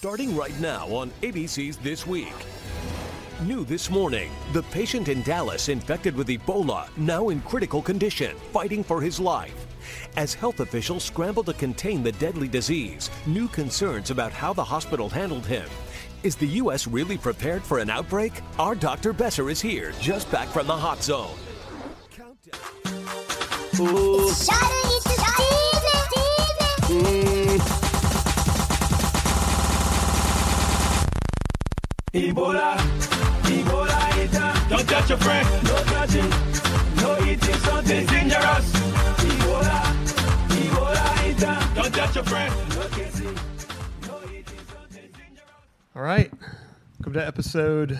Starting right now on ABC's This Week. New this morning, the patient in Dallas infected with Ebola now in critical condition, fighting for his life. As health officials scramble to contain the deadly disease, new concerns about how the hospital handled him. Is the U.S. really prepared for an outbreak? Our Dr. Besser is here, just back from the hot zone. Ebola, Ebola eater. Don't touch your friend, no touching, no eating something dangerous. Ebola, Ebola eater. Don't touch your friend, no kissing, no eating something dangerous. All right. Welcome to episode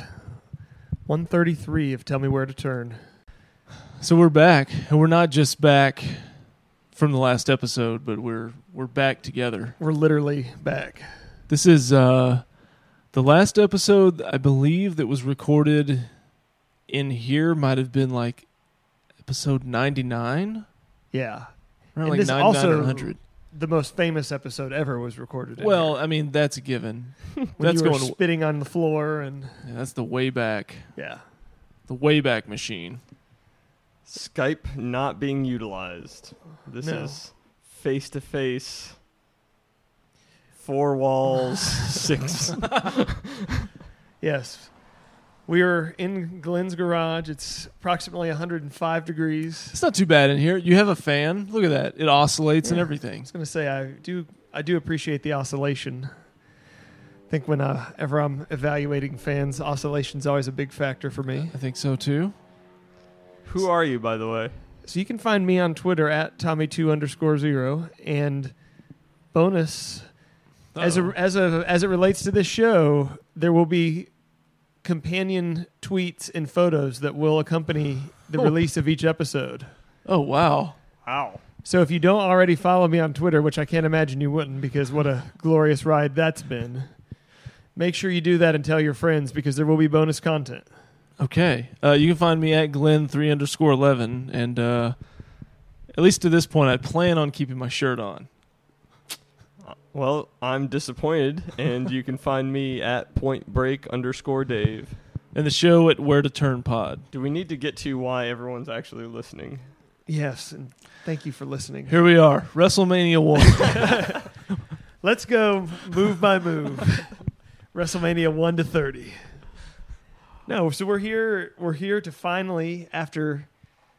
133 of Tell Me Where to Turn. So we're back, and we're not just back from the last episode, but we're we're back together. We're literally back. This is uh the last episode I believe that was recorded in here might have been like episode 99, Yeah. around And like this 99 also- or 100. The most famous episode ever was recorded. in Well, here. I mean that's a given. when that's you were going spitting on the floor and yeah, that's the way back, yeah. the way back machine. Skype not being utilized. This No. is face to face, four walls, six. Yes. We are in Glenn's garage. It's approximately 105 degrees. It's not too bad in here. You have a fan. Look at that. It oscillates and everything. I was going to say I do I do appreciate the oscillation. I think whenever uh, I'm evaluating fans, oscillation's always a big factor for me. I think so too. Who are you, by the way? So you can find me on Twitter at Tommy2 underscore zero. And bonus, as a, as a as it relates to this show, there will be companion tweets and photos that will accompany the Oh. release of each episode. Oh wow. Wow. So if you don't already follow me on Twitter, which I can't imagine you wouldn't, because what a glorious ride that's been, make sure you do that and tell your friends because there will be bonus content. Okay. Uh, you can find me at Glenn three underscore eleven, and uh, at least to this point, I plan on keeping my shirt on. Well, I'm disappointed, and you can find me at point break underscore Dave. And the show at Where to Turn Pod. Do we need to get to why everyone's actually listening? Yes, and thank you for listening. Here we are, WrestleMania one. Let's go move by move. WrestleMania 1 to 30. No, so we're here we're here to finally after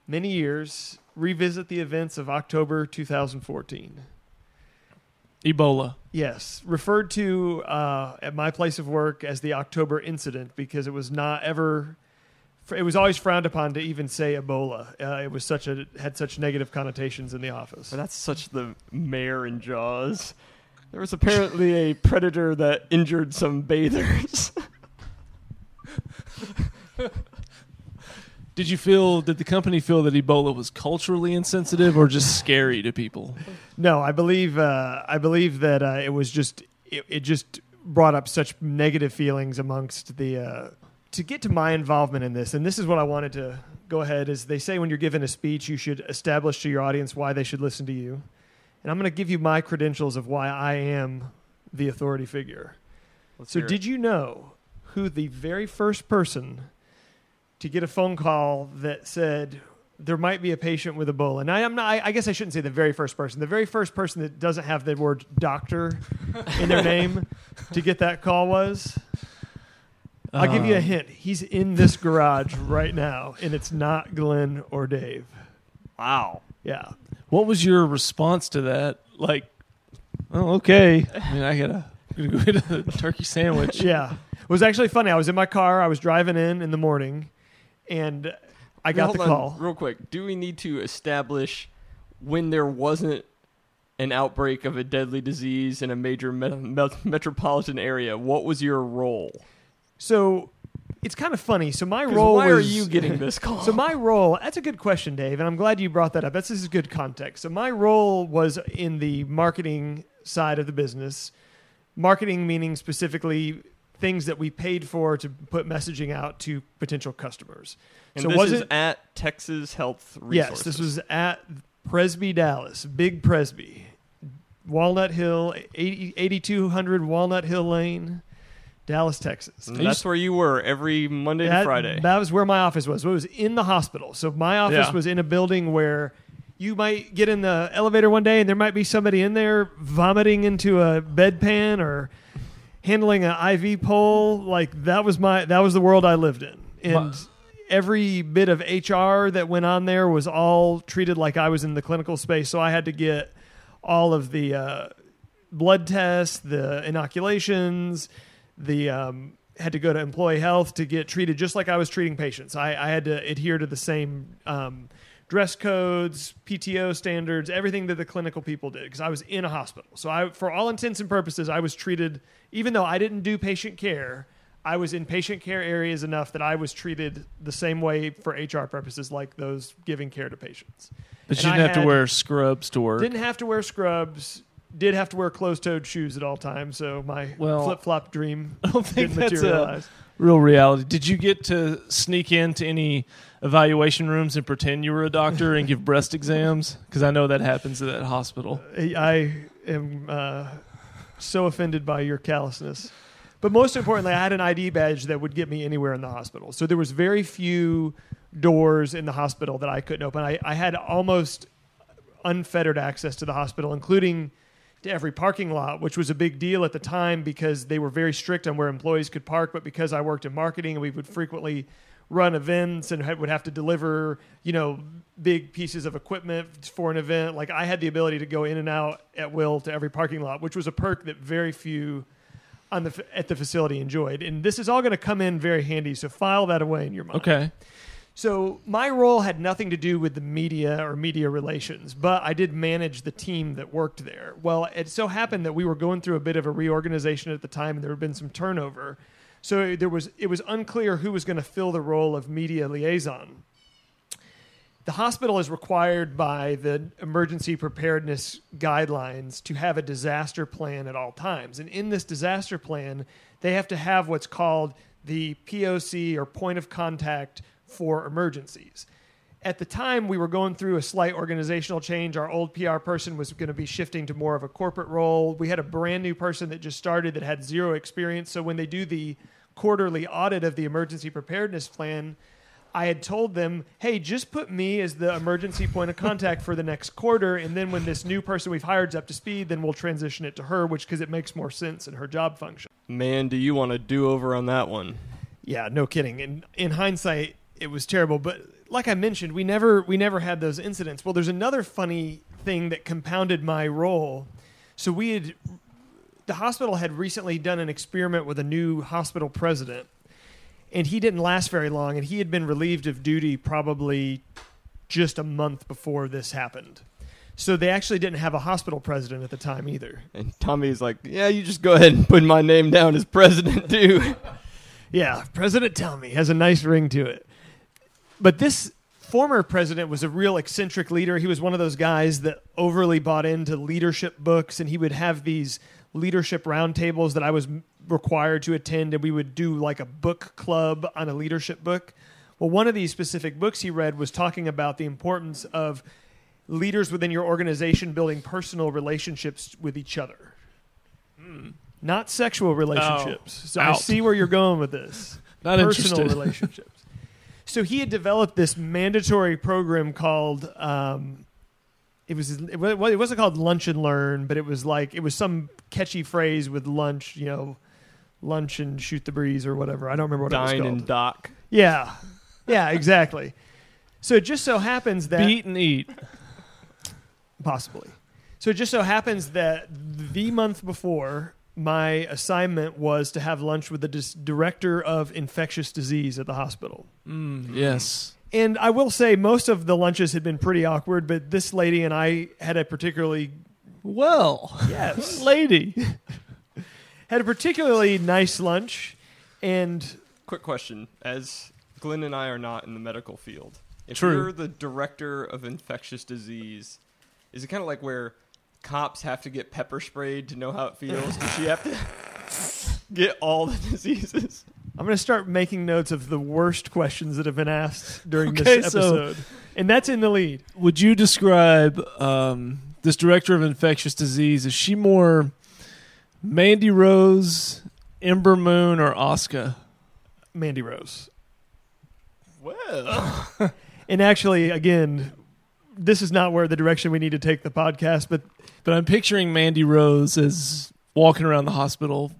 many years revisit the events of October 2014. Ebola. Yes, referred to uh, at my place of work as the October incident because it was not ever. It was always frowned upon to even say Ebola. Uh, it was such a had such negative connotations in the office. But that's such the mayor in Jaws. There was apparently a predator that injured some bathers. Did you feel? Did the company feel that Ebola was culturally insensitive or just scary to people? No, I believe uh, I believe that uh, it was just it, it just brought up such negative feelings amongst the. Uh, to get to my involvement in this, and this is what I wanted to go ahead. Is they say when you're given a speech, you should establish to your audience why they should listen to you, and I'm going to give you my credentials of why I am the authority figure. Let's So, hear it. did you know who the very first person to get a phone call that said there might be a patient with Ebola? And I am not. I, I guess I shouldn't say the very first person. The very first person that doesn't have the word doctor in their name to get that call was. I'll give you a Um, hint. He's in this garage right now, and it's not Glenn or Dave. Wow. Yeah. What was your response to that? Like, oh, okay. I mean, I gotta, gotta go get a turkey sandwich. Yeah. It was actually funny. I was in my car. I was driving in in the morning, and I got Hold the call. real quick. Do we need to establish when there wasn't an outbreak of a deadly disease in a major me- me- metropolitan area? What was your role? So it's kind of funny. So my 'Cause role why are you getting this call? So my role, that's a good question, Dave, and I'm glad you brought that up. That's this is good context. So my role was in the marketing side of the business. Marketing meaning specifically things that we paid for to put messaging out to potential customers. and so this was is it at Texas Health Resources. Yes, this was at Presby Dallas, Big Presby. Walnut Hill, 80, 8200 Walnut Hill Lane, Dallas, Texas. And that's where you were every Monday that, to Friday. That was where my office was. It was in the hospital. So my office Yeah. was in a building where you might get in the elevator one day and there might be somebody in there vomiting into a bedpan or handling an IV pole. Like that was my that was the world I lived in. And every bit of HR that went on there was all treated like I was in the clinical space. So I had to get all of the uh, blood tests, the inoculations, the um, had to go to employee health to get treated just like I was treating patients. I, I had to adhere to the same um, dress codes, PTO standards, everything that the clinical people did because I was in a hospital. So I, for all intents and purposes, I was treated, even though I didn't do patient care. I was in patient care areas enough that I was treated the same way for HR purposes, like those giving care to patients. But And you didn't have to wear scrubs to work. Didn't have to wear scrubs. Did have to wear closed-toed shoes at all times. So my Well, flip-flop dream I don't think didn't that's a materialize. real reality. Did you get to sneak into any evaluation rooms and pretend you were a doctor and give breast exams? Because I know that happens at that hospital. I am uh, so offended by your callousness. But most importantly, I had an ID badge that would get me anywhere in the hospital. So there was very few doors in the hospital that I couldn't open. I, I had almost unfettered access to the hospital, including to every parking lot, which was a big deal at the time because they were very strict on where employees could park. But because I worked in marketing and we would frequently run events and would have to deliver, you know, big pieces of equipment for an event, like I had the ability to go in and out at will to every parking lot, which was a perk that very few on the at the facility enjoyed. And this is all going to come in very handy. So file that away in your mind. Okay. So my role had nothing to do with the media or media relations, but I did manage the team that worked there. Well, it so happened that we were going through a bit of a reorganization at the time, and there had been some turnover. So there was it was unclear who was going to fill the role of media liaison. The hospital is required by the emergency preparedness guidelines to have a disaster plan at all times. And in this disaster plan, they have to have what's called the POC or point of contact for emergencies. At the time, we were going through a slight organizational change. Our old PR person was going to be shifting to more of a corporate role. We had a brand new person that just started that had zero experience. So when they do the quarterly audit of the emergency preparedness plan, I had told them, hey, just put me as the emergency point of contact for the next quarter. And then when this new person we've hired is up to speed, then we'll transition it to her, which because it makes more sense in her job function. Man, do you want to do over on that one? Yeah, no kidding. And in hindsight, it was terrible. But like I mentioned, we never we never had those incidents. Well, there's another funny thing that compounded my role. So we had the hospital had recently done an experiment with a new hospital president, and he didn't last very long. And he had been relieved of duty probably just a month before this happened. So they actually didn't have a hospital president at the time either. And Tommy's like, yeah, you just go ahead and put my name down as president, too. Yeah, President Tell Me has a nice ring to it. But this former president was a real eccentric leader. He was one of those guys that overly bought into leadership books, and he would have these leadership roundtables that I was required to attend, and we would do like a book club on a leadership book. Well, one of these specific books he read was talking about the importance of leaders within your organization building personal relationships with each other. Hmm. Not sexual relationships. Oh, so I see where you're going with this Not personal relationships. So he had developed this mandatory program called um, it was it wasn't called Lunch and Learn, but it was like it was some catchy phrase with lunch, you know, lunch and shoot the breeze or whatever. I don't remember what it was called. and dock. yeah, yeah, exactly. So it just so happens that Beat and eat. Possibly. So it just so happens that the month before, my assignment was to have lunch with the dis- director of infectious disease at the hospital. Mm, yes. And I will say, most of the lunches had been pretty awkward, but this lady and I had a particularly Well, yes lady. had a particularly nice lunch, and Quick question. As Glenn and I are not in the medical field, if True. you're the director of infectious disease, is it kind of like where cops have to get pepper sprayed to know how it feels? Does she have to get all the diseases? I'm going to start making notes of the worst questions that have been asked during Okay, this so- episode, and that's in the lead. Would you describe um, this director of infectious disease is she more Mandy Rose, Ember Moon, or Oscar? Mandy Rose. Well, And actually, again, this is not where the direction we need to take the podcast, but But I'm picturing Mandy Rose as walking around the hospital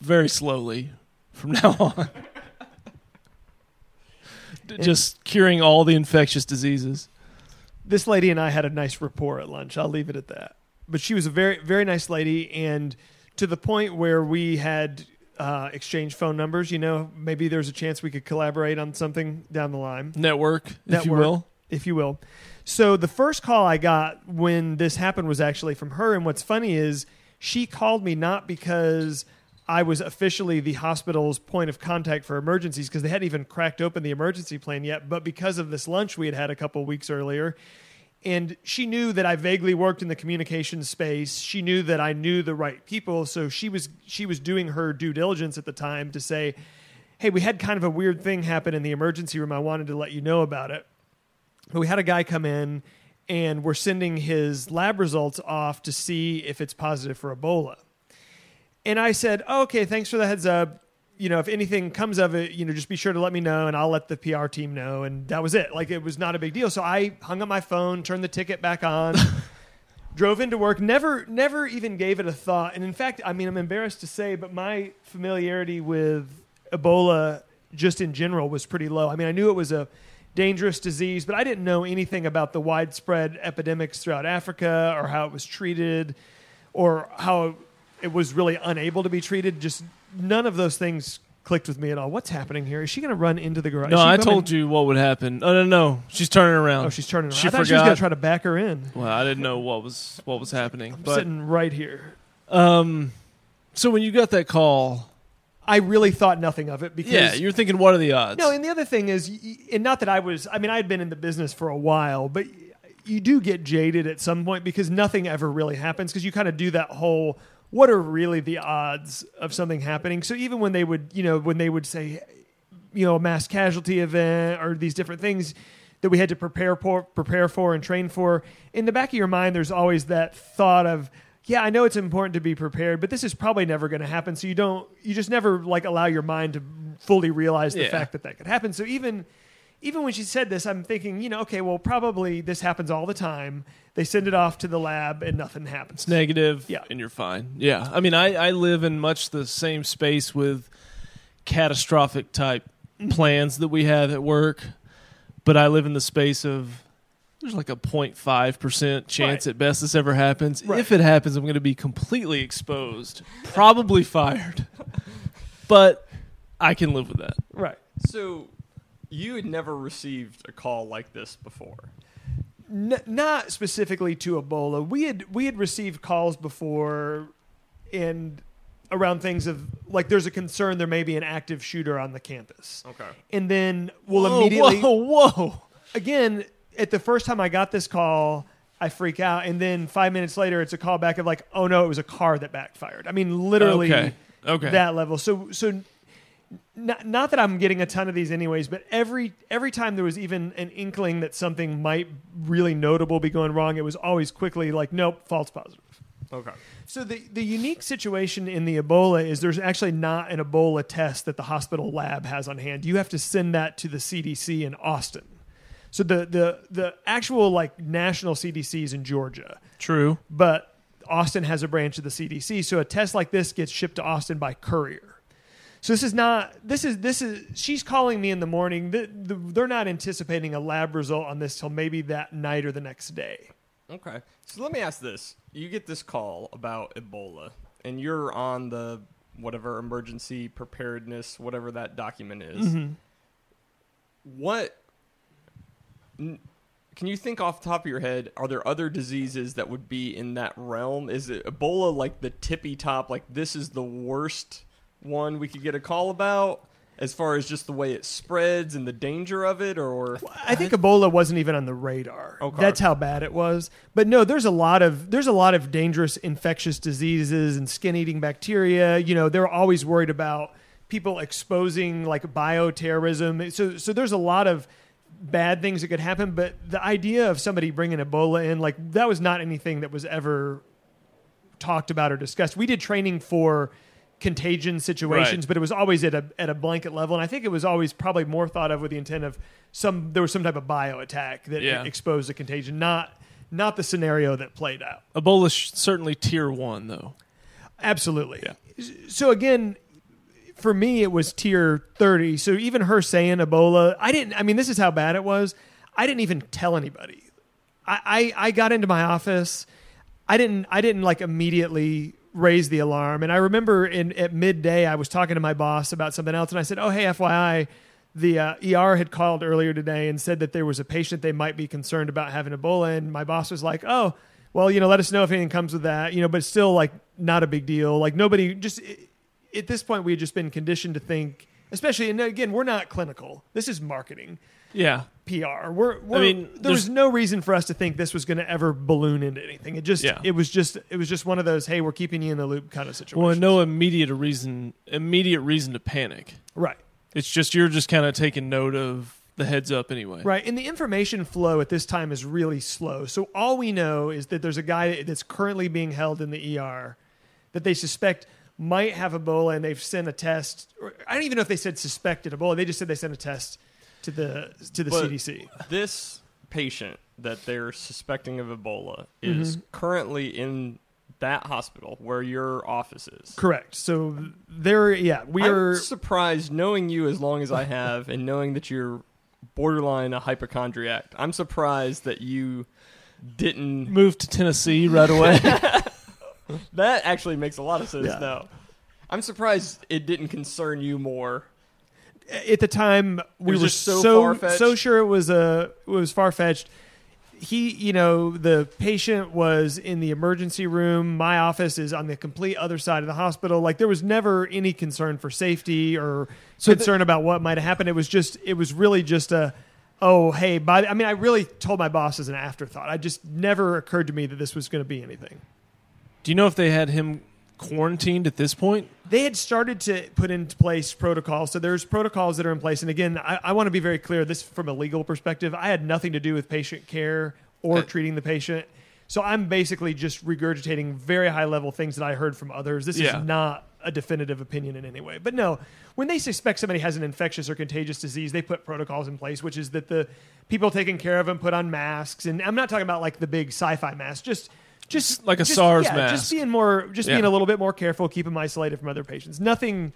very slowly from now on. Just curing all the infectious diseases. this lady and I had a nice rapport at lunch. I'll leave it at that. But she was a very, very nice lady, and to the point where we had uh, exchanged phone numbers. You know, maybe there's a chance we could collaborate on something down the line. Network, if you will. if you will. So the first call I got when this happened was actually from her. And what's funny is she called me not because I was officially the hospital's point of contact for emergencies because they hadn't even cracked open the emergency plan yet, but because of this lunch we had had a couple weeks earlier. And she knew that I vaguely worked in the communications space. She knew that I knew the right people, so she was she was doing her due diligence at the time to say, "Hey, we had kind of a weird thing happen in the emergency room. I wanted to let you know about it." But we had a guy come in and we're sending his lab results off to see if it's positive for Ebola. And I said, oh, okay, thanks for the heads up. You know, if anything comes of it, you know, just be sure to let me know and I'll let the PR team know. And that was it. Like, it was not a big deal. So I hung up my phone, turned the ticket back on, drove into work, never, never even gave it a thought. And in fact, I mean, I'm embarrassed to say, but my familiarity with Ebola just in general was pretty low. I mean, I knew it was a dangerous disease, but I didn't know anything about the widespread epidemics throughout Africa or how it was treated or how it was really unable to be treated. Just none of those things clicked with me at all. What's happening here? Is she going to run into the garage? No, I told you what would happen. Oh no, no, she's turning around. Oh, she's turning around. She I thought she was going to try to back her in. Well, I didn't know what was what was happening. I'm But sitting right here. um, so when you got that call, I really thought nothing of it because yeah, you're thinking, what are the odds? No, and the other thing is, y- and not that I was, I mean, I had been in the business for a while, but you do get jaded at some point because nothing ever really happens because you kind of do that whole, what are really the odds of something happening? So even when they would, you know, when they would say, you know, a mass casualty event or these different things that we had to prepare for, prepare for and train for, in the back of your mind, there's always that thought of, yeah, I know it's important to be prepared, but this is probably never going to happen. So you don't, you just never like allow your mind to fully realize the Yeah. fact that that could happen. So even, even when she said this, I'm thinking, you know, okay, well, probably this happens all the time. They send it off to the lab and nothing happens. it's negative, Yeah. and you're fine. Yeah, I mean, I I live in much the same space with catastrophic type mm-hmm. plans that we have at work, but I live in the space of there's like a 0.5 percent chance Right. at best this ever happens. Right. If it happens, I'm going to be completely exposed, probably fired, but I can live with that. Right. so you had never received a call like this before. N- not specifically to Ebola. We had we had received calls before, and around things of like there's a concern there may be an active shooter on the campus, Okay. and then we'll Whoa, immediately whoa, whoa. again at the first time I got this call. I freak out, and then five minutes later, it's a call back of like, "Oh no, it was a car that backfired." I mean, literally Okay. Okay. that level. So, so not, not that I'm getting a ton of these anyways, but every every time there was even an inkling that something might really notable be going wrong, it was always quickly like, "Nope, false positive." Okay. So the the unique situation in the Ebola is there's actually not an Ebola test that the hospital lab has on hand. You have to send that to the CDC in Austin. So the the the actual like national CDC is in Georgia, True. but Austin has a branch of the CDC. So a test like this gets shipped to Austin by courier. So this is not this is this is she's calling me in the morning. The, the, they're not anticipating a lab result on this till maybe that night or the next day. Okay. So let me ask this. You get this call about Ebola, and you're on the whatever emergency preparedness, whatever that document is. Mm-hmm. What n- can you think off the top of your head? Are there other diseases that would be in that realm? Is it Ebola like the tippy top? Like this is the worst one we could get a call about, as far as just the way it spreads and the danger of it, or I think Ebola wasn't even on the radar. Okay. That's how bad it was. But no, there's a lot of there's a lot of dangerous infectious diseases and skin-eating bacteria. You know, they're always worried about people exposing like bioterrorism. So so there's a lot of bad things that could happen, but the idea of somebody bringing Ebola in, like that was not anything that was ever talked about or discussed. We did training for contagion situations, Right. but it was always at a at a blanket level, and I think it was always probably more thought of with the intent of some there was some type of bio attack that Yeah. exposed the contagion, not not the scenario that played out. Ebola sh- certainly tier one though. Absolutely. Yeah. So again, for me, it was tier 30. So even her saying Ebola, I didn't, I mean, this is how bad it was. I didn't even tell anybody. I, I, I got into my office. I didn't, I didn't like immediately raise the alarm. And I remember in at midday, I was talking to my boss about something else. And I said, Oh, hey, FYI, the uh, ER had called earlier today and said that there was a patient they might be concerned about having Ebola. And my boss was like, Oh, well, you know, let us know if anything comes with that, you know, but it's still like not a big deal. Like nobody just at this point we had just been conditioned to think, especially and again, we're not clinical. This is marketing, Yeah. PR. We're, we're mean, there was there's- no reason for us to think this was going to ever balloon into anything. It just Yeah. it was just it was just one of those hey, we're keeping you in the loop kind of situation. Well, no immediate reason immediate reason to panic. right. It's just you're just kind of taking note of the heads up anyway. Right. And the information flow at this time is really slow. So all we know is that there's a guy that's currently being held in the ER that they suspect might have Ebola and they've sent a test. Or, I don't even know if they said suspected Ebola. They just said they sent a test to the to the But CDC. This patient that they're suspecting of Ebola is Mm-hmm. currently in that hospital where your office is. Correct. So there yeah, we I'm are surprised, knowing you as long as I have, and knowing that you're borderline a hypochondriac. I'm surprised that you didn't. move to Tennessee right away. That actually makes a lot of sense Yeah. now. I'm surprised it didn't concern you more. at the time we were so so so sure it was a it was far fetched. He, you know, the patient was in the emergency room. My office is on the complete other side of the hospital. Like there was never any concern for safety or concern about what might have happened. It was just, it was really just a, oh, hey, by the, I mean, I really told my boss as an afterthought. I just never occurred to me that this was going to be anything. Do you know if they had him quarantined at this point? they had started to put into place protocols. So there's protocols that are in place. And again, I, I want to be very clear. This from a legal perspective, I had nothing to do with patient care or Okay. treating the patient. So I'm basically just regurgitating very high level things that I heard from others. This Yeah. is not a definitive opinion in any way. But no, when they suspect somebody has an infectious or contagious disease, they put protocols in place, which is that the people taking care of them put on masks. And I'm not talking about like the big sci-fi mask, just just Like a just- SARS yeah, mask. Just being more, just Yeah. being a little bit more careful, keep them isolated from other patients. Nothing,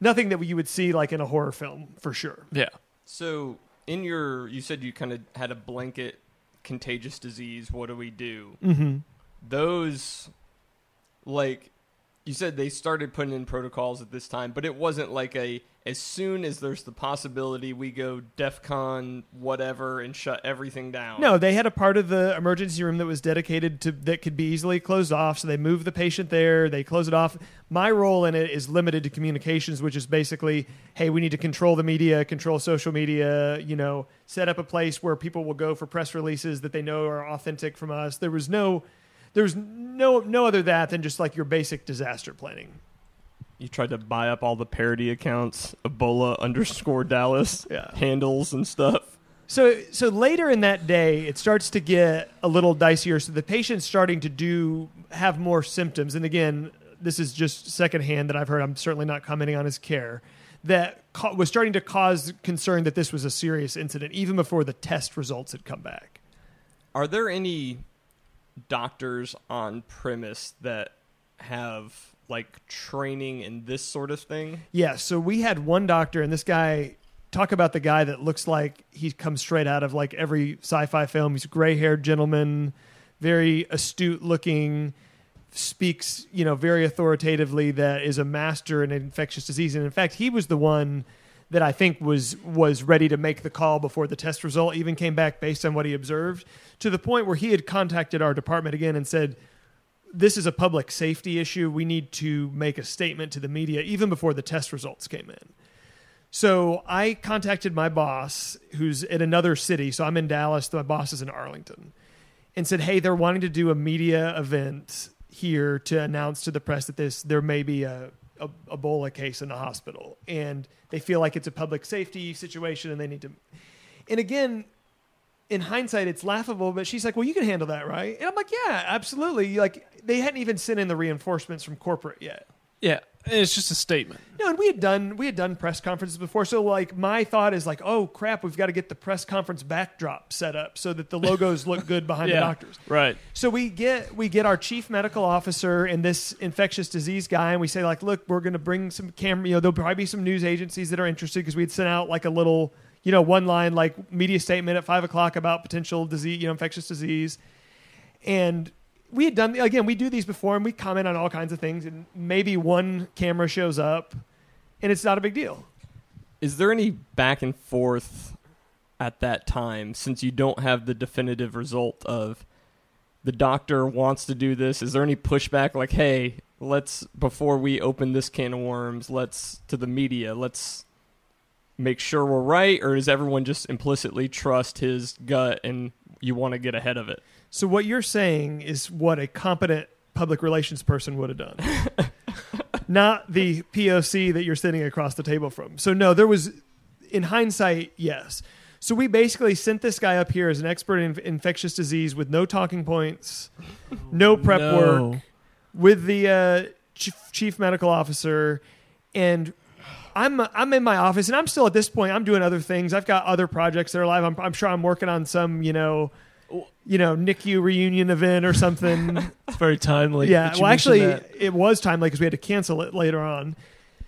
nothing that you would see like in a horror film for sure. Yeah. So, in your, you said you kind of had a blanket contagious disease. What do we do? Mm-hmm. Those, like, you said they started putting in protocols at this time, but it wasn't like a as soon as there's the possibility we go DEFCON whatever and shut everything down. No, they had a part of the emergency room that was dedicated to that could be easily closed off. So they moved the patient there. They close it off. My role in it is limited to communications, which is basically, hey, we need to control the media, control social media. You know, set up a place where people will go for press releases that they know are authentic from us. There was no, there was no no other that than just like your basic disaster planning. You tried to buy up all the parody accounts, Ebola underscore Dallas Yeah. handles and stuff. So so later in that day, it starts to get a little dicier. So the patient's starting to do have more symptoms. And again, this is just secondhand that I've heard. I'm certainly not commenting on his care. That ca- was starting to cause concern that this was a serious incident, even before the test results had come back. Are there any doctors on premise that have like training in this sort of thing? Yeah. So we had one doctor, and this guy talk about the guy that looks like he comes straight out of like every sci-fi film. He's a gray-haired gentleman, very astute looking, speaks you know very authoritatively. That is a master in infectious disease, and in fact, he was the one that I think was was ready to make the call before the test result even came back based on what he observed. To the point where he had contacted our department again and said this is a public safety issue. We need to make a statement to the media even before the test results came in. So I contacted my boss, who's in another city. So I'm in Dallas. My boss is in Arlington, and said, "Hey, they're wanting to do a media event here to announce to the press that this there may be a, a Ebola case in the hospital, and they feel like it's a public safety situation, and they need to." And again, in hindsight, it's laughable, but she's like, "Well, you can handle that, right?" And I'm like, "Yeah, absolutely." Like they hadn't even sent in the reinforcements from corporate yet. Yeah, it's just a statement. No, and we had done we had done press conferences before, so like my thought is like, "Oh crap, we've got to get the press conference backdrop set up so that the logos look good behind the doctors." right. So we get we get our chief medical officer and this infectious disease guy, and we say like, look, we're going to bring some camera. You know, there'll probably be some news agencies that are interested because we'd sent out like a little, you know, one line like media statement at five o'clock about potential disease, you know, infectious disease, and we had done again. We do these before, and we comment on all kinds of things, and maybe one camera shows up, and it's not a big deal. Is there any back and forth at that time since you don't have the definitive result of the doctor wants to do this? Is there any pushback like, hey, let's before we open this can of worms, let's to the media, let's make sure we're right, or does everyone just implicitly trust his gut and you want to get ahead of it? So what you're saying is what a competent public relations person would have done. Not the POC that you're sitting across the table from. So no, there was in hindsight, yes. So we basically sent this guy up here as an expert in infectious disease with no talking points, no prep No. work, with the uh, chief, chief medical officer, and I'm I'm in my office, and I'm still at this point. I'm doing other things. I've got other projects that are live. I'm, I'm sure I'm working on some, you know, you know, NICU reunion event or something. It's very timely. yeah. Well, actually, that. it was timely because we had to cancel it later on.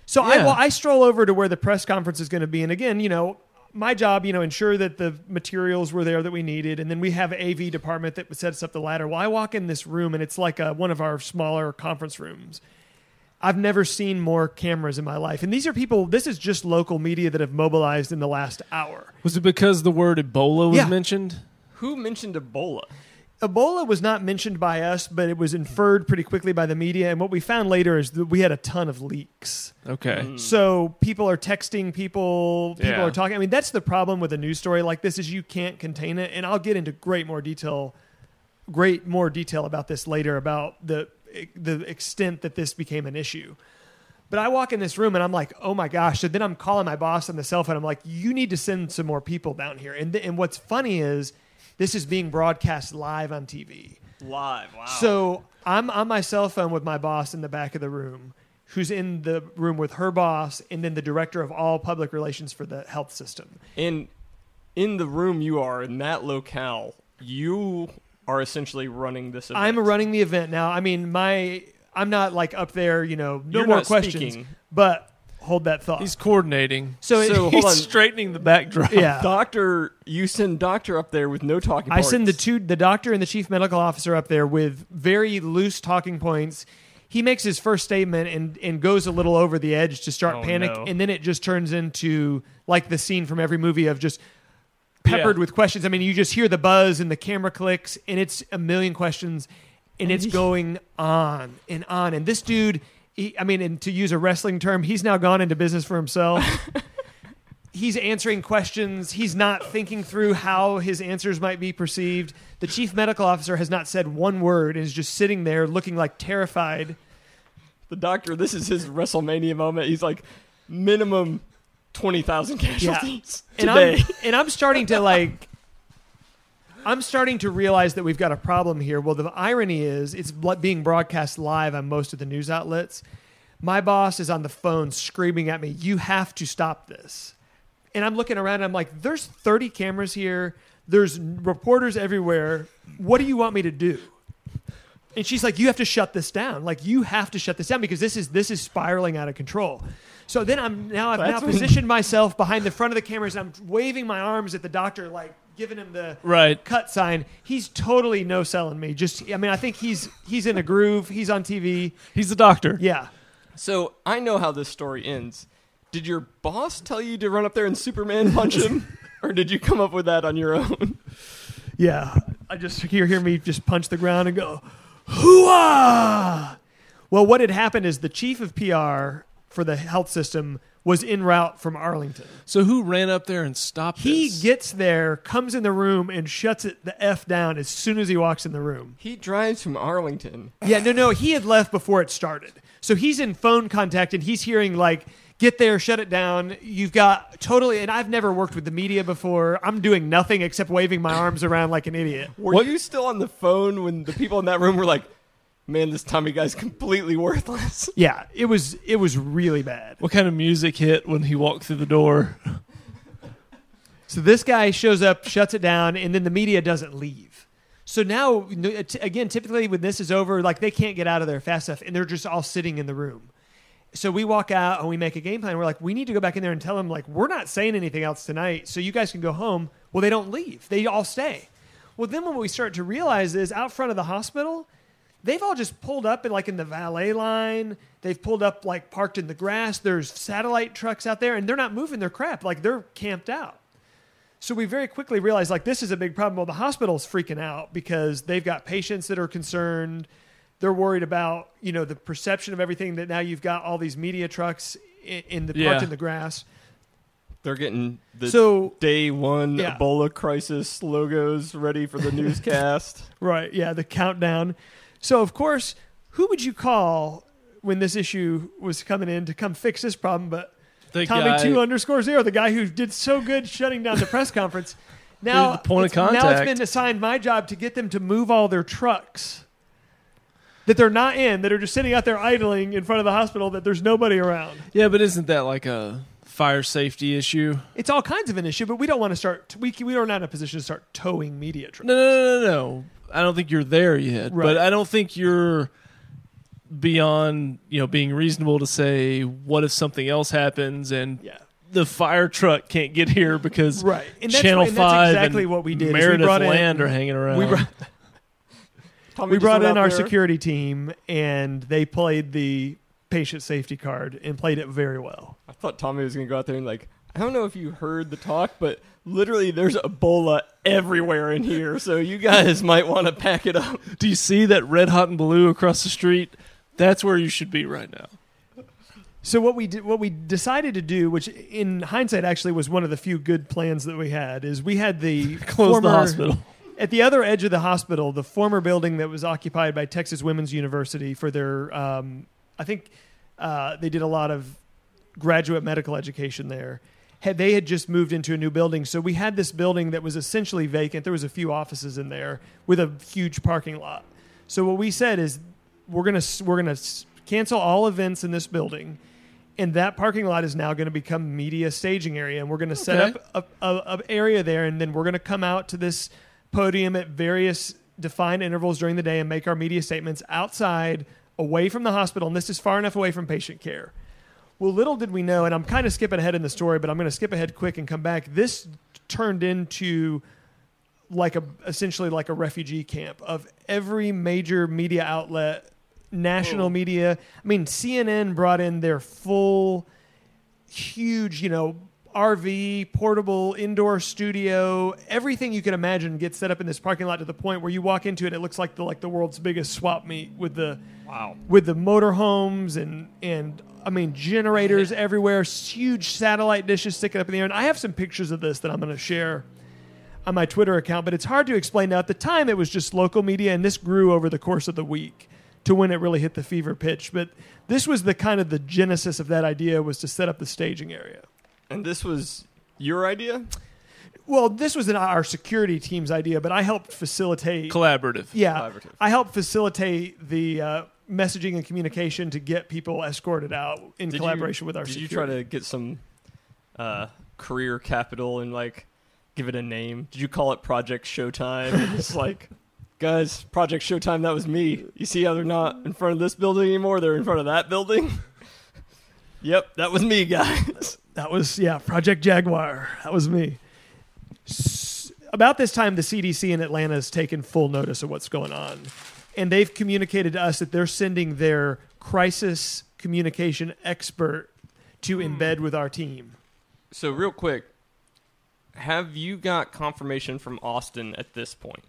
So I well, I stroll over to where the press conference is going to be, and again, you know. My job, you know, ensure that the materials were there that we needed, and then we have AV department that sets up the ladder. Well, I walk in this room, and it's like a, one of our smaller conference rooms. I've never seen more cameras in my life. And these are people, this is just local media that have mobilized in the last hour. was it because the word Ebola was Yeah. mentioned? Who mentioned Ebola? Ebola was not mentioned by us, but it was inferred pretty quickly by the media. And what we found later is that we had a ton of leaks. Okay. Hmm. So people are texting people, people Yeah. are talking. I mean, that's the problem with a news story like this is you can't contain it. And I'll get into great more detail, great more detail about this later about the the extent that this became an issue. But I walk in this room and I'm like, oh my gosh. So then I'm calling my boss on the cell phone. I'm like, you need to send some more people down here. And th- and what's funny is this is being broadcast live on TV. Live. Wow. So I'm on my cell phone with my boss in the back of the room, who's in the room with her boss, and then the director of all public relations for the health system. And in the room you are in that locale, you are essentially running this event. I'm running the event now. I mean, my I'm not like up there, you know, no You're more questions. speaking. But hold that thought. He's coordinating. so, it- So, hold He's on. straightening the backdrop. yeah. Doctor, you send doctor up there with no talking. I send the parts. two, the doctor and the chief medical officer up there with very loose talking points. He makes his first statement and, and goes a little over the edge to start Oh, panic, no. and then it just turns into like the scene from every movie of just peppered Yeah. with questions. I mean, you just hear the buzz and the camera clicks, and it's a million questions, and it's going on and on. And this dude, he, I mean, and to use a wrestling term, he's now gone into business for himself. he's answering questions. He's not thinking through how his answers might be perceived. The chief medical officer has not said one word and is just sitting there looking like terrified. The doctor, this is his WrestleMania moment. He's like, minimum twenty thousand casualties And today. I'm, and I'm starting to like I'm starting to realize that we've got a problem here. Well, the irony is it's being broadcast live on most of the news outlets. My boss is on the phone screaming at me, "You have to stop this." And I'm looking around and I'm like, "There's 30 cameras here. There's reporters everywhere. What do you want me to do?" And she's like, "You have to shut this down. Like you have to shut this down because this is this is spiraling out of control." So then I'm now I've That's now positioned myself behind the front of the cameras and I'm waving my arms at the doctor, like giving him the Right. cut sign. He's totally no selling me. Just I mean, I think he's he's in a groove. He's on TV. He's the doctor. Yeah. so I know how this story ends. Did your boss tell you to run up there and Superman punch him, or did you come up with that on your own? Yeah. I just hear hear me just punch the ground and go, hooah! Well, what had happened is the chief of PR for the health system was en route from Arlington. So who ran up there and stopped He this? gets there, comes in the room, and shuts it the f down as soon as he walks in the room. He drives from Arlington. Yeah, no, no, he had left before it started. So he's in phone contact and he's hearing like get there, shut it down. You've got totally, and I've never worked with the media before. I'm doing nothing except waving my arms around like an idiot. Were you still on the phone when the people in that room were like, "Man, this Tommy guy's completely worthless"? Yeah, it was it was really bad. What kind of music hit when he walked through the door? So this guy shows up, shuts it down, and then the media doesn't leave. So now, uh, again, typically when this is over, like they can't get out of there fast enough, and they're just all sitting in the room. So we walk out and we make a game plan. We're like, we need to go back in there and tell them like we're not saying anything else tonight, so you guys can go home. Well, they don't leave; they all stay. Well, then what we start to realize is out front of the hospital, they've all just pulled up in like in the valet line. They've pulled up like parked in the grass. There's satellite trucks out there, and they're not moving their crap. Like they're camped out. So we very quickly realized like this is a big problem. Well, the hospital's freaking out because they've got patients that are concerned. They're worried about you know the perception of everything that now you've got all these media trucks in, in the parked Yeah. in the grass. They're getting the So day one Yeah. Ebola crisis logos ready for the newscast. right, yeah, the countdown. So of course, who would you call when this issue was coming in to come fix this problem? But The Tommy guy- two underscore zero, the guy who did so good shutting down the press conference. Now, the point of it's- now it's contact. been assigned my job to get them to move all their trucks that they're not in, that are just sitting out there idling in front of the hospital, that there's nobody around. Yeah, but isn't that like a fire safety issue? It's all kinds of an issue, but we don't want to start. We we are not in a position to start towing media trucks. No, no, no, no, no. I don't think you're there yet, Right. but I don't think you're beyond you know being reasonable to say what if something else happens and Yeah. the fire truck can't get here because Right. And that's Channel what- and that's Five exactly and what we did, is we Meredith brought in- Land are hanging around. We brought, we brought in our there. security team, and they played the patient safety card and played it very well. I thought Tommy was going to go out there and like, I don't know if you heard the talk, but literally there's Ebola everywhere in here, so you guys might want to pack it up. Do you see that red hot and blue across the street? That's where you should be right now. So what we did, what we decided to do, which in hindsight actually was one of the few good plans that we had, is we had the Close former, the hospital. at the other edge of the hospital, the former building that was occupied by Texas Women's University for their, um, I think uh, they did a lot of graduate medical education there. Had they had just moved into a new building, so we had this building that was essentially vacant. There was a few offices in there with a huge parking lot. So what we said is, we're gonna we're gonna cancel all events in this building, and that parking lot is now going to become media staging area, and we're going to set up a, a, a area there, and then we're going to come out to this podium at various defined intervals during the day and make our media statements outside, away from the hospital, and this is far enough away from patient care. Well, little did we know, and I'm kind of skipping ahead in the story, but I'm going to skip ahead quick and come back. This turned into like a essentially like a refugee camp of every major media outlet, national media. I mean, CNN brought in their full, huge, you know, RV, portable indoor studio, everything you can imagine gets set up in this parking lot to the point where you walk into it, it looks like the like the world's biggest swap meet with the Wow. with the motorhomes and and I mean generators everywhere, huge satellite dishes sticking up in the air. And I have some pictures of this that I'm going to share on my Twitter account, but it's hard to explain now. At the time, it was just local media, and this grew over the course of the week to when it really hit the fever pitch. But this was the kind of the genesis of that idea was to set up the staging area. And this was your idea? Well, this was an, our security team's idea, but I helped facilitate. Collaborative. yeah, Collaborative. I helped facilitate the uh, messaging and communication to get people escorted out in Did you- collaboration with our. Did security. you try to get some uh, career capital and like give it a name? Did you call it Project Showtime? it's like, guys, Project Showtime. That was me. You see how they're not in front of this building anymore? They're in front of that building. yep, that was me, guys. That was yeah, Project Jaguar. That was me. S- about this time, the CDC in Atlanta has taken full notice of what's going on, and they've communicated to us that they're sending their crisis communication expert to hmm. embed with our team. So real quick, have you got confirmation from Austin at this point?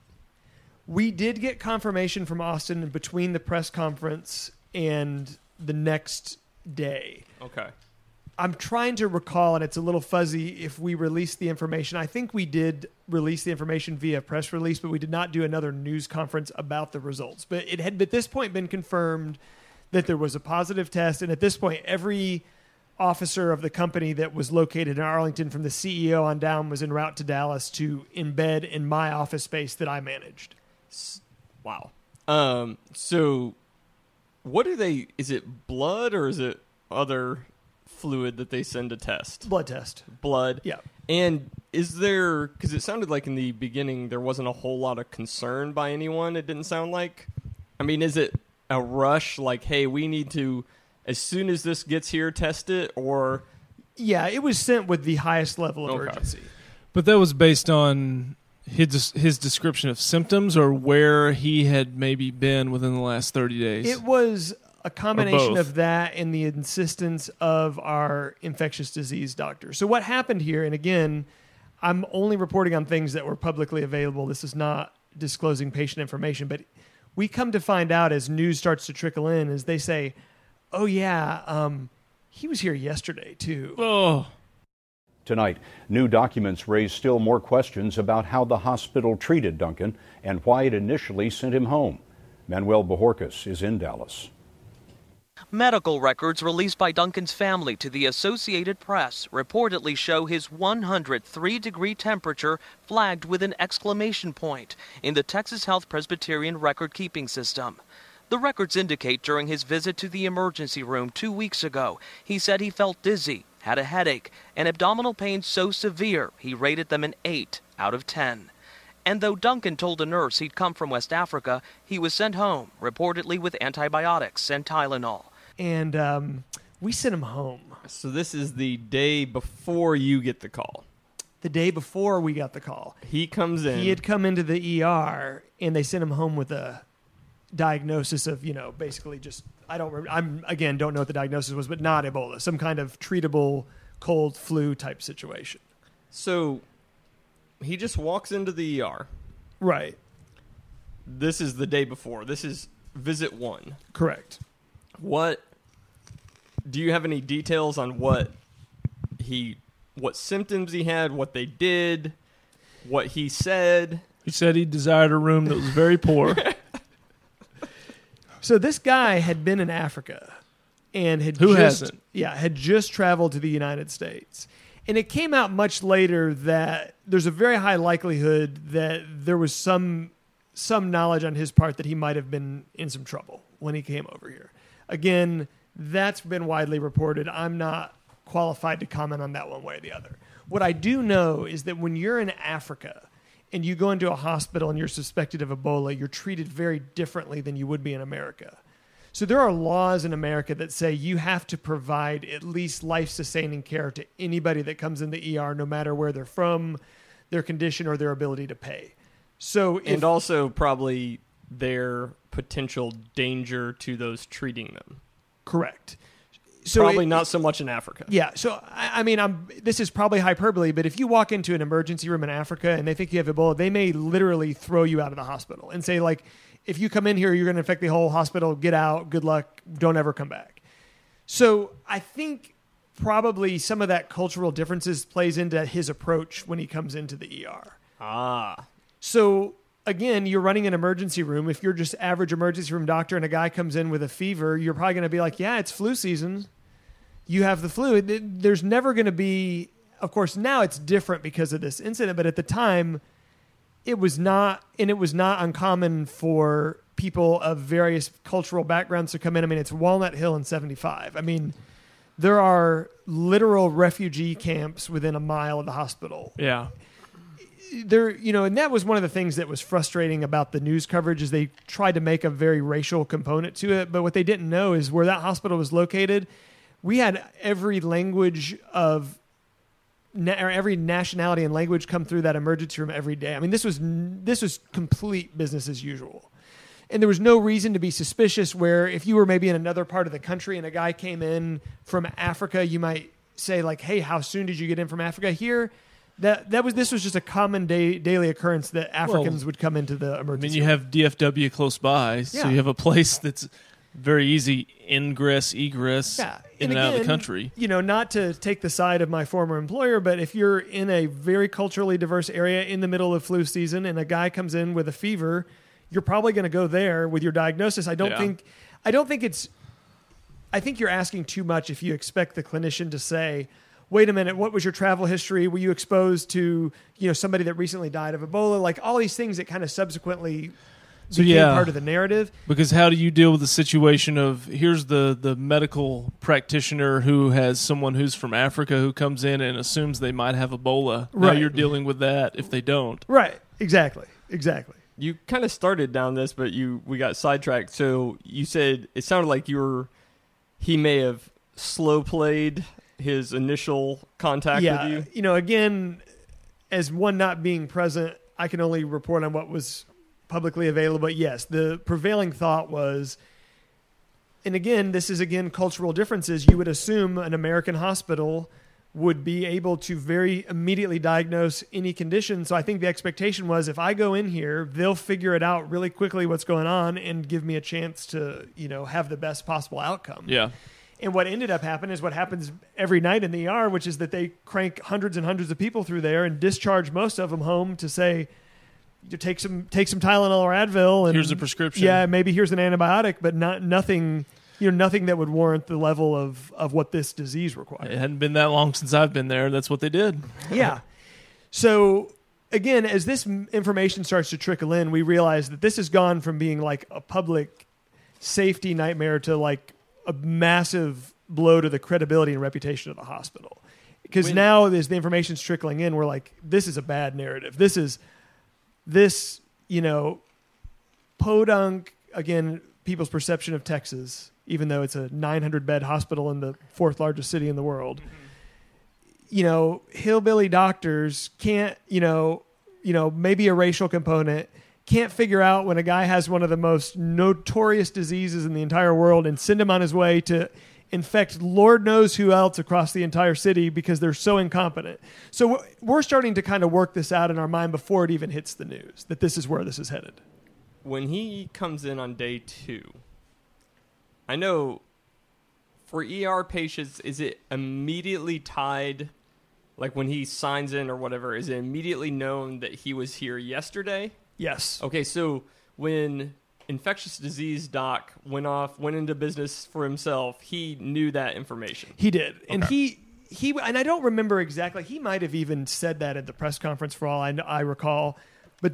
We did get confirmation from Austin between the press conference and the next day. Okay. I'm trying to recall, and it's a little fuzzy if we released the information. I think we did release the information via press release, but we did not do another news conference about the results. But it had at this point been confirmed that there was a positive test, and at this point, every officer of the company that was located in Arlington from the CEO on down was en route to Dallas to embed in my office space that I managed. Wow. Um. So, what do they? Is it blood or is it other fluid that they send to test? Blood test. Blood. Yeah. And is there? Because it sounded like in the beginning there wasn't a whole lot of concern by anyone. It didn't sound like. I mean, is it a rush? Like, hey, we need to as soon as this gets here, test it, or Yeah, it was sent with the highest level of Okay. urgency. But that was based on his his description of symptoms or where he had maybe been within the last 30 days. It was a combination of that and the insistence of our infectious disease doctor. So what happened here, and again, I'm only reporting on things that were publicly available. This is not disclosing patient information, but we come to find out as news starts to trickle in, as they say, "Oh yeah, um, he was here yesterday too." oh, Tonight, new documents raise still more questions about how the hospital treated Duncan and why it initially sent him home. Manuel Bojorquez is in Dallas. Medical records released by Duncan's family to the Associated Press reportedly show his 103 degree temperature flagged with an exclamation point in the Texas Health Presbyterian record keeping system. The records indicate during his visit to the emergency room two weeks ago, he said he felt dizzy, had a headache, and abdominal pain so severe he rated them an 8 out of 10. And though Duncan told a nurse he'd come from West Africa, he was sent home, reportedly with antibiotics and Tylenol. And um, we sent him home so this is the day before you get the call. the day before we got the call. He comes in. he had come into the ER and they sent him home with a diagnosis of you know basically just I don't remember I'm again don't know what the diagnosis was but not Ebola some kind of treatable cold flu type situation so he just walks into the ER. right This is the day before. This is visit one. correct What do you have any details on what he what symptoms he had, what they did, what he said? he said he desired a room that was very poor. so this guy had been in Africa and had Who just hasn't? yeah had just traveled to the United States and it came out much later that there's a very high likelihood that there was some some knowledge on his part that he might have been in some trouble when he came over here. Again, that's been widely reported. I'm not qualified to comment on that one way or the other. What I do know is that when you're in Africa and you go into a hospital and you're suspected of Ebola, you're treated very differently than you would be in America. So there are laws in America that say you have to provide at least life-sustaining care to anybody that comes in the ER, no matter where they're from, their condition, or their ability to pay. So, if, and also probably their potential danger to those treating them. Correct. So probably it- not so much in Africa. Yeah. So I, I mean, I'm. This is probably hyperbole, but if you walk into an emergency room in Africa and they think you have Ebola, they may literally throw you out of the hospital and say like, if you come in here, you're going to infect the whole hospital. Get out. Good luck. Don't ever come back. So I think probably some of that cultural differences plays into his approach when he comes into the ER. Ah, So again, you're running an emergency room. If you're just average emergency room doctor and a guy comes in with a fever, you're probably going to be like, "Yeah, it's flu season. You have the flu." There's never going to be. Of course, now it's different because of this incident, but at the time, it was not, and it was not uncommon for people of various cultural backgrounds to come in. I mean, it's Walnut Hill in '75. I mean, there are literal refugee camps within a mile of the hospital yeah. There you know and that was one of the things that was frustrating about the news coverage is they tried to make a very racial component to it. But what they didn't know is where that hospital was located we had every language of na- or every nationality and language come through that emergency room every day. I mean this was this was complete business as usual. And there was no reason to be suspicious where if you were maybe in another part of the country and a guy came in from africa you might say like hey how soon did you get in from africa? Here that that was this was just a common day, daily occurrence that Africans would come into the emergency. I mean, you have DFW close by, so Yeah. you have a place that's very easy ingress, egress yeah. in and, out of the country. You know, not to take the side of my former employer, but if you're in a very culturally diverse area in the middle of flu season and a guy comes in with a fever, you're probably going to go there with your diagnosis. I don't Yeah. think I don't think it's I think you're asking too much if you expect the clinician to say, "Wait a minute, what was your travel history? Were you exposed to you know somebody that recently died of Ebola?" Like all these things that kind of subsequently So, became yeah. part of the narrative. Because how do you deal with the situation of here's the the medical practitioner who has someone who's from Africa who comes in and assumes they might have Ebola. Now Right. you're dealing with that if they don't. Right. Exactly. Exactly. You kind of started down this, but you we got sidetracked. So you said it sounded like you were he may have slow played his initial contact yeah. with you. You know, again, as one not being present, I can only report on what was publicly available. But yes, the prevailing thought was, and again, this is again cultural differences. You would assume an American hospital would be able to very immediately diagnose any condition. So I think the expectation was if I go in here, they'll figure it out really quickly what's going on and give me a chance to, you know, have the best possible outcome. Yeah. And what ended up happening is what happens every night in the ER, which is that they crank hundreds and hundreds of people through there and discharge most of them home to say, you take some take some Tylenol or Advil and Here's a prescription. Yeah, maybe here's an antibiotic, but not nothing you know nothing that would warrant the level of of what this disease requires. It hadn't been that long since I've been there. That's what they did. yeah. So again, as this information starts to trickle in, we realize that this has gone from being like a public safety nightmare to like a massive blow to the credibility and reputation of the hospital. Because now, as the information's trickling in, we're like, this is a bad narrative. This is this, you know, podunk again. People's perception of Texas, even though it's a 900 bed hospital in the fourth largest city in the world, mm-hmm. you know, hillbilly doctors can't, you know, you know, maybe a racial component can't figure out when a guy has one of the most notorious diseases in the entire world and send him on his way to infect Lord knows who else across the entire city because they're so incompetent. So we're- starting to kind of work this out in our mind before it even hits the news that this is where this is headed. when he comes in on day two, I know for ER patients, is it immediately tied? Like when he signs in or whatever, is it immediately known that he was here yesterday? Yes. Okay, so when infectious disease doc went off, went into business for himself, he knew that information. He did, and Okay. he he and I don't remember exactly. He might have even said that at the press conference, for all I, I recall. But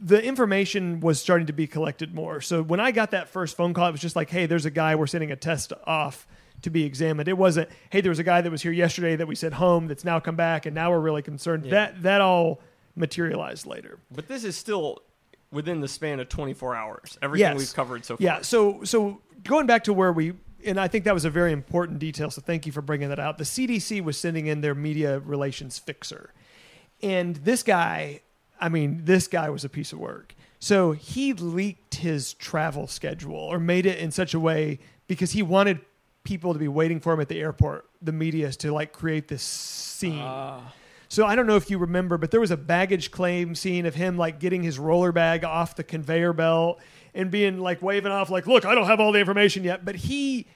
the information was starting to be collected more. So when I got that first phone call, it was just like, "Hey, there's a guy. We're sending a test off to be examined." It wasn't, "Hey, there was a guy that was here yesterday that we sent home that's now come back, and now we're really concerned." That that all materialized later. But this is still within the span of 24 hours. Everything Yes. we've covered so far. Yeah. So so going back to where we and I think that was a very important detail. So thank you for bringing that out. The CDC was sending in their media relations fixer, and this guy, I mean, this guy was a piece of work. So he leaked his travel schedule or made it in such a way because he wanted people to be waiting for him at the airport, the media, to like create this scene. Ah. So I don't know if you remember, but there was a baggage claim scene of him like getting his roller bag off the conveyor belt and being like waving off, like, "Look, I don't have all the information yet." But he,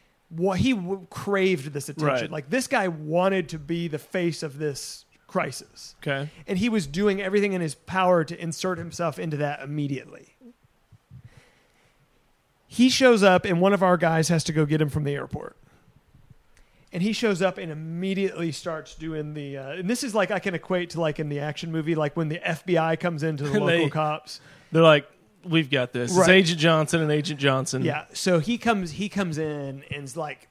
he craved this attention. Right. Like this guy wanted to be the face of this crisis, Okay. and he was doing everything in his power to insert himself into that immediately. He shows up, and one of our guys has to go get him from the airport and he shows up and immediately starts doing the uh, and this is like i can equate to like in the action movie like when the fbi comes into the local they- cops They're like, we've got this. It's Agent Johnson and Agent Johnson. yeah so he comes he comes in and is like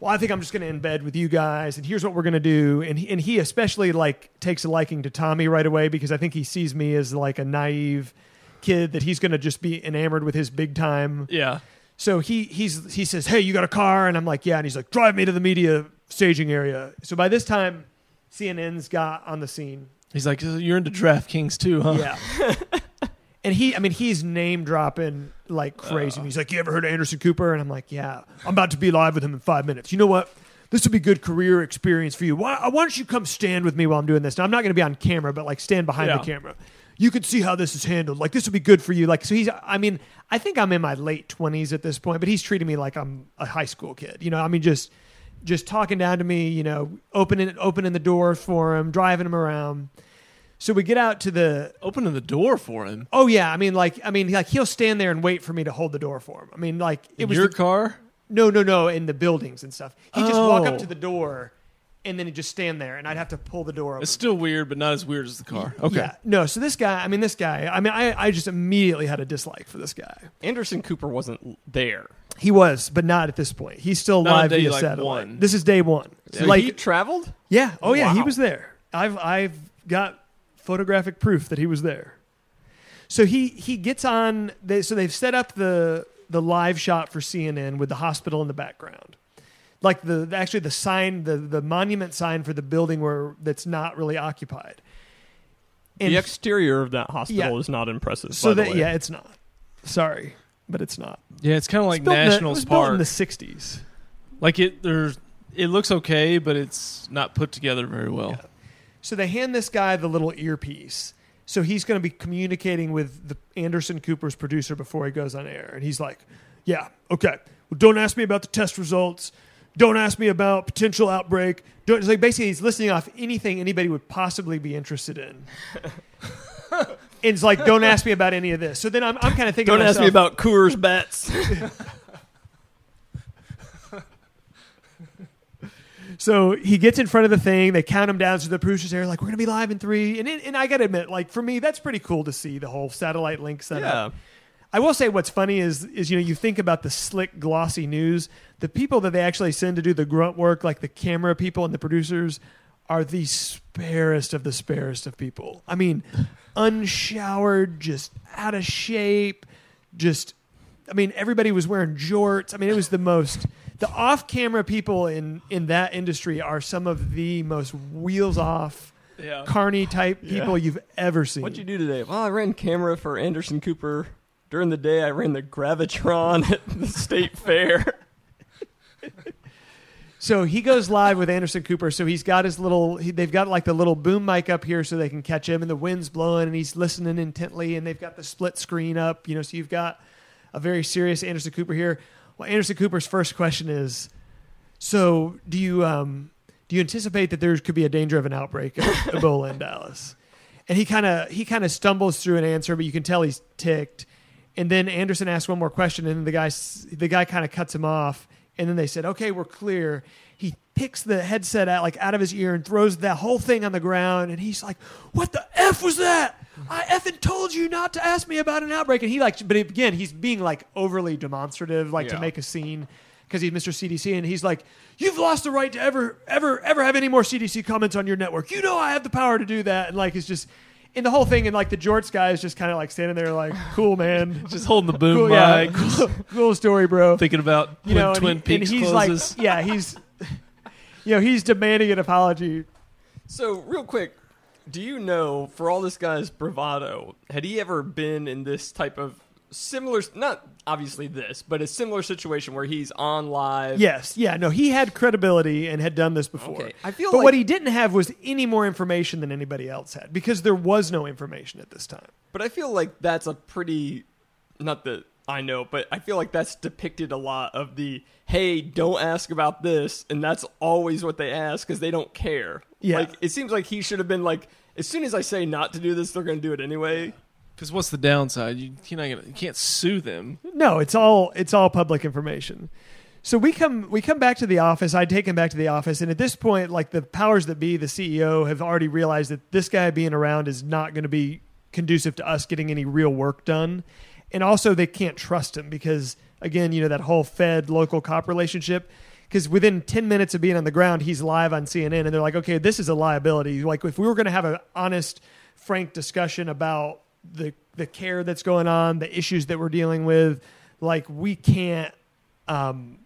well i think i'm just going to embed with you guys and here's what we're going to do and he, and he especially like takes a liking to tommy right away because i think he sees me as like a naive kid that he's going to just be enamored with his big time Yeah. So he he's he says, "Hey, you got a car?" And I'm like, "Yeah." And he's like, "Drive me to the media staging area." So by this time, CNN's got on the scene. He's like, you're into DraftKings too, huh? Yeah. and he, I mean, he's name dropping like crazy. And he's like, "You ever heard of Anderson Cooper?" And I'm like, "Yeah." I'm about to be live with him in five minutes. You know what? This would be good career experience for you. Why, why don't you come stand with me while I'm doing this? Now I'm not going to be on camera, but like stand behind Yeah. the camera. You could see how this is handled. Like this would be good for you. Like so, he's. I mean, I think I'm in my late twenties at this point, but he's treating me like I'm a high school kid. You know, I mean, just just talking down to me. You know, opening opening the door for him, driving him around. So we get out to the Opening the door for him. Oh yeah, I mean, like, I mean, like he'll stand there and wait for me to hold the door for him. I mean, like, it In was your the- car? No, no, no, in the buildings and stuff. He'd just walk up Oh. to the door, and then he'd just stand there, and I'd have to pull the door open. It's still weird, but not as weird as the car. Okay. Yeah. No, so this guy, I mean, this guy, I mean, I, I just immediately had a dislike for this guy. Anderson Cooper wasn't there. He was, but not at this point. He's still Not on live day, via like, satellite. one. This is day one. So like, he traveled. yeah. Oh, yeah. He Wow. was there. I've, I've got photographic proof that he was there. So he, he gets on. They, so they've set up the, the live shot for CNN with the hospital in the background. Like the actually the sign, the, the monument sign for the building where that's not really occupied. the exterior of that hospital Yeah. is not impressive. So by the that way. yeah, it's not. Sorry, but it's not. Yeah, it's kind of like National built in the- Nationals it was built in the '60s. like it, there's, it looks okay, but it's not put together very well. So they hand this guy the little earpiece. So he's going to be communicating with the Anderson Cooper's producer before he goes on air, and he's like, "Yeah, okay. Well, don't ask me about the test results. Don't ask me about potential outbreak. Don't." It's like basically, he's listening off anything anybody would possibly be interested in. and it's like, "Don't ask me about any of this." So then I'm, I'm kind of thinking, Don't ask me about Coors bets. So he gets in front of the thing. They count him down. So the producers there, like, we're going to be live in three. And, it, and I got to admit, like, for me, that's pretty cool to see the whole satellite link setup. yeah. I will say what's funny is, is, you know, you think about the slick, glossy news. The people that they actually send to do the grunt work, like the camera people and the producers, are the sparest of the sparest of people. I mean, unshowered, just out of shape, just I mean, everybody was wearing jorts. I mean, it was the most. The off-camera people in in that industry are some of the most wheels off, Yeah. carny type people you've ever seen. What'd you do today? Well, I ran camera for Anderson Cooper. During the day, I ran the Gravitron at the state fair. So he goes live with Anderson Cooper. So he's got his little. He, they've got like the little boom mic up here so they can catch him, and the wind's blowing, and he's listening intently, and they've got the split screen up. You know, so you've got a very serious Anderson Cooper here. Well, Anderson Cooper's first question is, so do you um, do you anticipate that there could be a danger of an outbreak of Ebola in Dallas? And he kind of he kind of stumbles through an answer, but you can tell he's ticked. And then Anderson asks one more question, and the guy the guy kind of cuts him off. And then they said, "Okay, we're clear." He picks the headset out like out of his ear and throws that whole thing on the ground. And he's like, "What the f was that? I effing told you not to ask me about an outbreak." And he like, but again, he's being like overly demonstrative, like to make a scene because he's Mr. CDC, and he's like, "You've lost the right to ever, ever, ever have any more CDC comments on your network. You know I have the power to do that." And like, it's just. And the whole thing, and like the Jorts guy is just kind of like standing there, like, "Cool, man, Just holding the boom cool, yeah, mic, cool, cool story, bro." thinking about you when know, and Twin he- Peaks and he's closes. like, yeah, he's, you know, he's demanding an apology. So, real quick, do you know, for all this guy's bravado, had he ever been in this type of similar, not obviously this, but a similar situation where he's on live? Yes, yeah, no, he had credibility and had done this before. Okay, I feel but like- what he didn't have was any more information than anybody else had because there was no information at this time. But I feel like that's a pretty, not that I know, but I feel like that's depicted a lot of the, hey, don't ask about this. And that's always what they ask because they don't care. Yeah. Like, it seems like he should have been like, as soon as I say not to do this, they're going to do it anyway. Because what's the downside? You, you're not gonna, you can't sue them. No, it's all it's all public information. So we come we come back to the office. I take him back to the office, and at this point, like the powers that be, the CEO have already realized that this guy being around is not going to be conducive to us getting any real work done, and also they can't trust him because again, you know that whole Fed local cop relationship. Because within ten minutes of being on the ground, he's live on CNN, and they're like, "Okay, this is a liability. Like if we were going to have an honest, frank discussion about the the care that's going on, the issues that we're dealing with, like we can't um,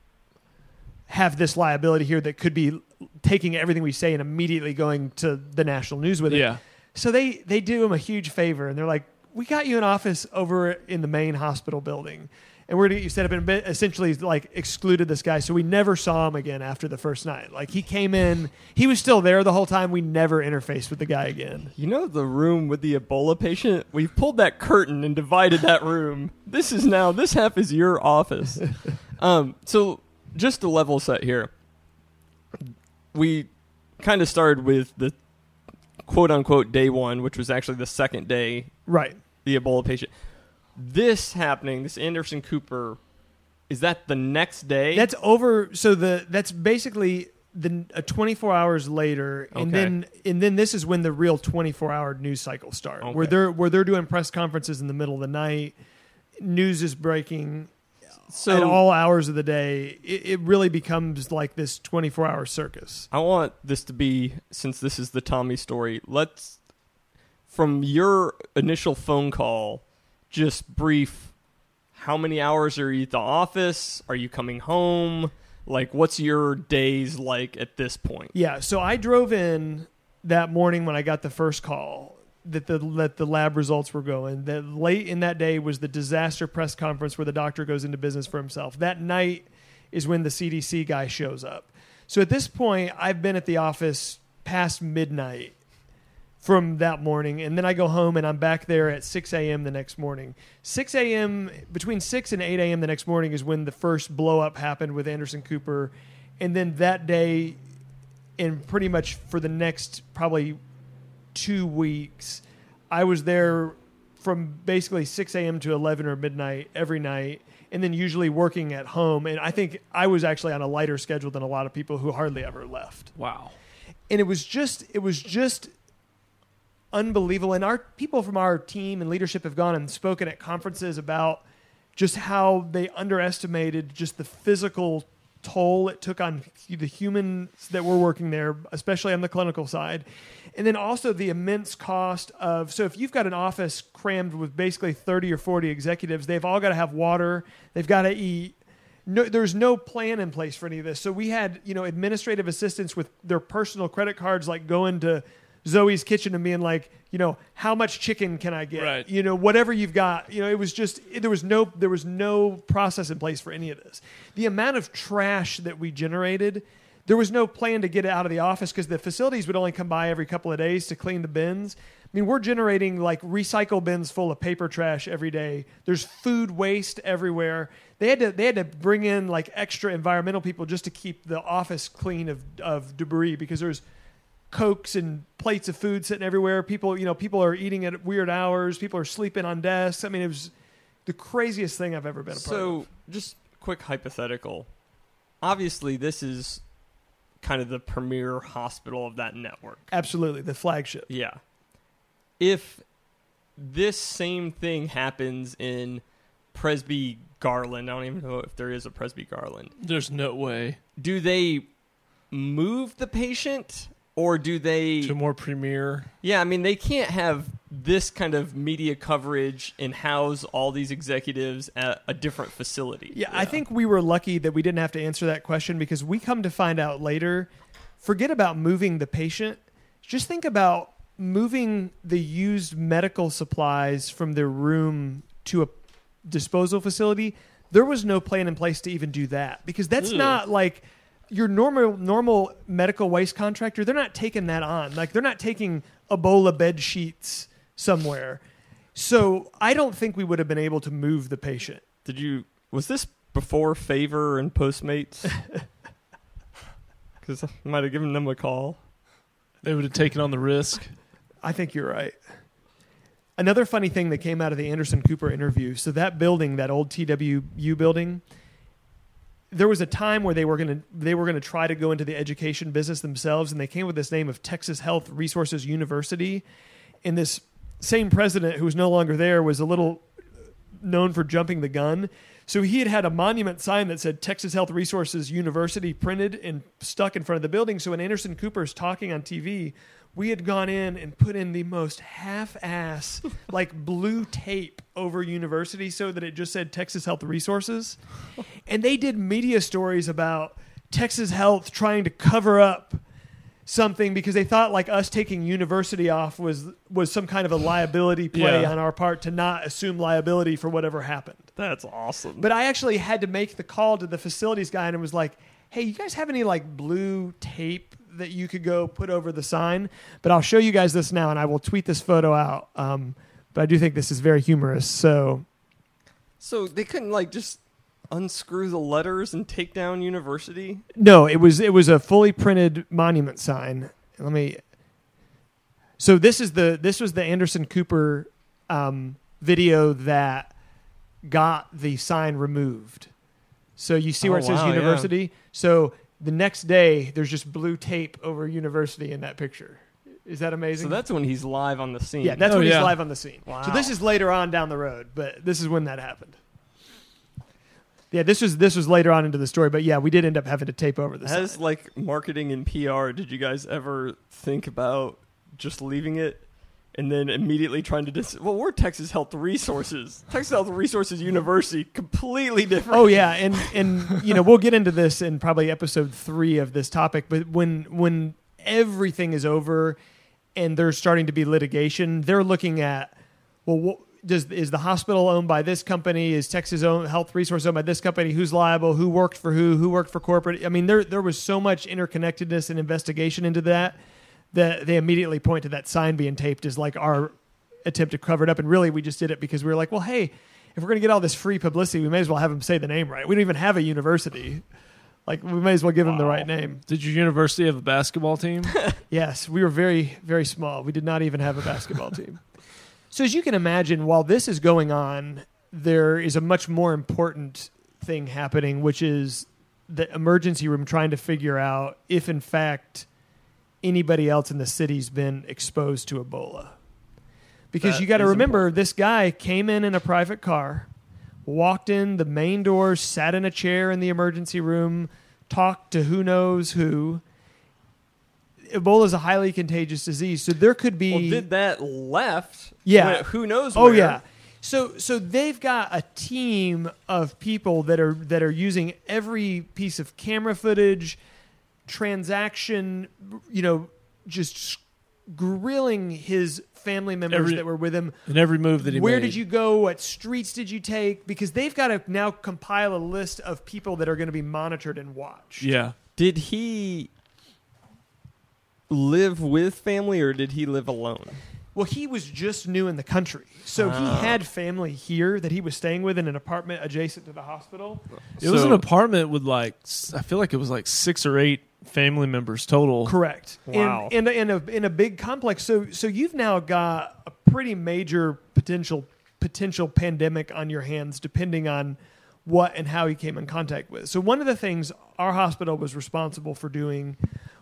have this liability here that could be taking everything we say and immediately going to the national news with it. Yeah. So they they do him a huge favor and they're like, "We got you an office over in the main hospital building." And we're gonna get you set up and essentially like excluded this guy, so we never saw him again after the first night. Like he came in, he was still there the whole time. We never interfaced with the guy again. You know the room with the Ebola patient? We've pulled that curtain and divided that room. This is now, this half is your office. um, so, just to level set here, we kind of started with the quote unquote day one, which was actually the second day Right. the Ebola patient. This happening, this Anderson Cooper is that the next day? That's over. So the that's basically the uh, 24 hours later, and Okay. then and then this is when the real 24 hour news cycle start, where Okay. they're where they're doing press conferences in the middle of the night. News is breaking so at all hours of the day. It, it really becomes like this 24 hour circus. I want this to be since this is the Tommy story. Let's from your initial phone call, just brief. How many hours are you at the office? Are you coming home? Like, what's your days like at this point? Yeah, so I drove in that morning when I got the first call that the that the lab results were going. That late in that day was the disaster press conference where the doctor goes into business for himself. That night is when the CDC guy shows up. So at this point, I've been at the office past midnight from that morning, and then I go home and I'm back there at 6 a.m. the next morning. 6 a.m. between 6 and 8 a.m. the next morning is when the first blow up happened with Anderson Cooper, and then that day and pretty much for the next probably two weeks, I was there from basically 6 a.m. to 11 or midnight every night, and then usually working at home. And I think I was actually on a lighter schedule than a lot of people who hardly ever left. Wow. And it was just, it was just unbelievable. And our people from our team and leadership have gone and spoken at conferences about just how they underestimated just the physical toll it took on the humans that were working there, especially on the clinical side. And then also the immense cost of so if you've got an office crammed with basically 30 or 40 executives, they've all got to have water, they've got to eat. No, there's no plan in place for any of this. So we had, you know, administrative assistants with their personal credit cards, like going to Zoe's kitchen and being like, you know, how much chicken can I get? Right. You know, whatever you've got. You know, it was just it- there was no there was no process in place for any of this. The amount of trash that we generated, there was no plan to get it out of the office because the facilities would only come by every couple of days to clean the bins. I mean, we're generating like recycle bins full of paper trash every day. There's food waste everywhere. They had to they had to bring in like extra environmental people just to keep the office clean of of debris because there's cokes and plates of food sitting everywhere. People, you know, people are eating at weird hours. People are sleeping on desks. I mean, it was the craziest thing I've ever been a part So, of. So, just quick hypothetical. Obviously, this is kind of the premier hospital of that network. Absolutely, the flagship. Yeah. If this same thing happens in Presby Garland, I don't even know if there is a Presby Garland. There's no way Do they move the patient or do they to more premier. Yeah, I mean they can't have this kind of media coverage and house all these executives at a different facility. Yeah, I think we were lucky that we didn't have to answer that question because we come to find out later. Forget about moving the patient. Just think about moving the used medical supplies from their room to a disposal facility. There was no plan in place to even do that because that's Ugh. not like your normal normal medical waste contractor. They're not taking that on. Like they're not taking Ebola bed sheets somewhere. So I don't think we would have been able to move the patient. Did you was this before Favor and Postmates? Cuz I might have given them a call. They would have taken on the risk. I think you're right. Another funny thing that came out of the Anderson Cooper interview. So that building, that old TWU building, there was a time where they were going to they were going to try to go into the education business themselves, and they came with this name of Texas Health Resources University. And this same president, who was no longer there, was a little uh, known for jumping the gun. So he had had a monument sign that said Texas Health Resources University printed and stuck in front of the building. So when Anderson Cooper is talking on TV, we had gone in and put in the most half-ass like blue tape over university so that it just said Texas Health Resources. And they did media stories about Texas Health trying to cover up something because they thought like us taking university off was was some kind of a liability play Yeah. on our part to not assume liability for whatever happened. That's awesome. But I actually had to make the call to the facilities guy and it was like, "Hey, you guys have any like blue tape that you could go put over the sign?" But I'll show you guys this now and I will tweet this photo out. Um, but I do think this is very humorous. So So they couldn't like just unscrew the letters and take down university? No, it was it was a fully printed monument sign. Let me. So this is the this was the Anderson Cooper um, video that got the sign removed. So you see where Oh, it says wow, yeah. university. So the next day, there's just blue tape over university in that picture. Is that amazing? So that's when he's live on the scene. yeah, that's Oh, when he's live on the scene. Wow. So this is later on down the road, but this is when that happened. Yeah, this was this was later on into the story, but yeah, we did end up having to tape over this. As side. like marketing and PR, did you guys ever think about just leaving it and then immediately trying to dis- well, we're Texas Health Resources, Texas Health Resources University, completely different. Oh yeah, and and you know we'll get into this in probably episode three of this topic. But when when everything is over and there's starting to be litigation, they're looking at well, what, does is the hospital owned by this company? Is Texas own Health Resource owned by this company? Who's liable? Who worked for who? Who worked for corporate? I mean, there there was so much interconnectedness and investigation into that that they immediately point to that sign being taped as like our attempt to cover it up. And really, we just did it because we were like, well, hey, if we're going to get all this free publicity, we may as well have them say the name right. We don't even have a university. Like, we may as well give them the right name. Did your university have a basketball team? Yes, we were very, very small. We did not even have a basketball team. So, as you can imagine, while this is going on, there is a much more important thing happening, which is the emergency room trying to figure out if, in fact, anybody else in the city's been exposed to Ebola. Because That you got to remember, this guy came in in a private car, walked in the main door, sat in a chair in the emergency room, talked to who knows who. Ebola is a highly contagious disease, so there could be. Well, did that left? Yeah. who knows? Oh where. yeah. So so they've got a team of people that are that are using every piece of camera footage, transaction, you know, just grilling his family members Every- that were with him. In every move that he made. Where made. did you go? What streets did you take? Because they've got to now compile a list of people that are going to be monitored and watched. Yeah. Did he live with family or did he live alone? Well, he was just new in the country, so he ah. had family here that he was staying with in an apartment adjacent to the hospital. It was So- an apartment with like s- I feel like it was like six or eight family members total. Correct. Wow. And in a, in a big complex. So so you've now got a pretty major potential potential pandemic on your hands, depending on what and how he came in contact with. So one of the things our hospital was responsible for doing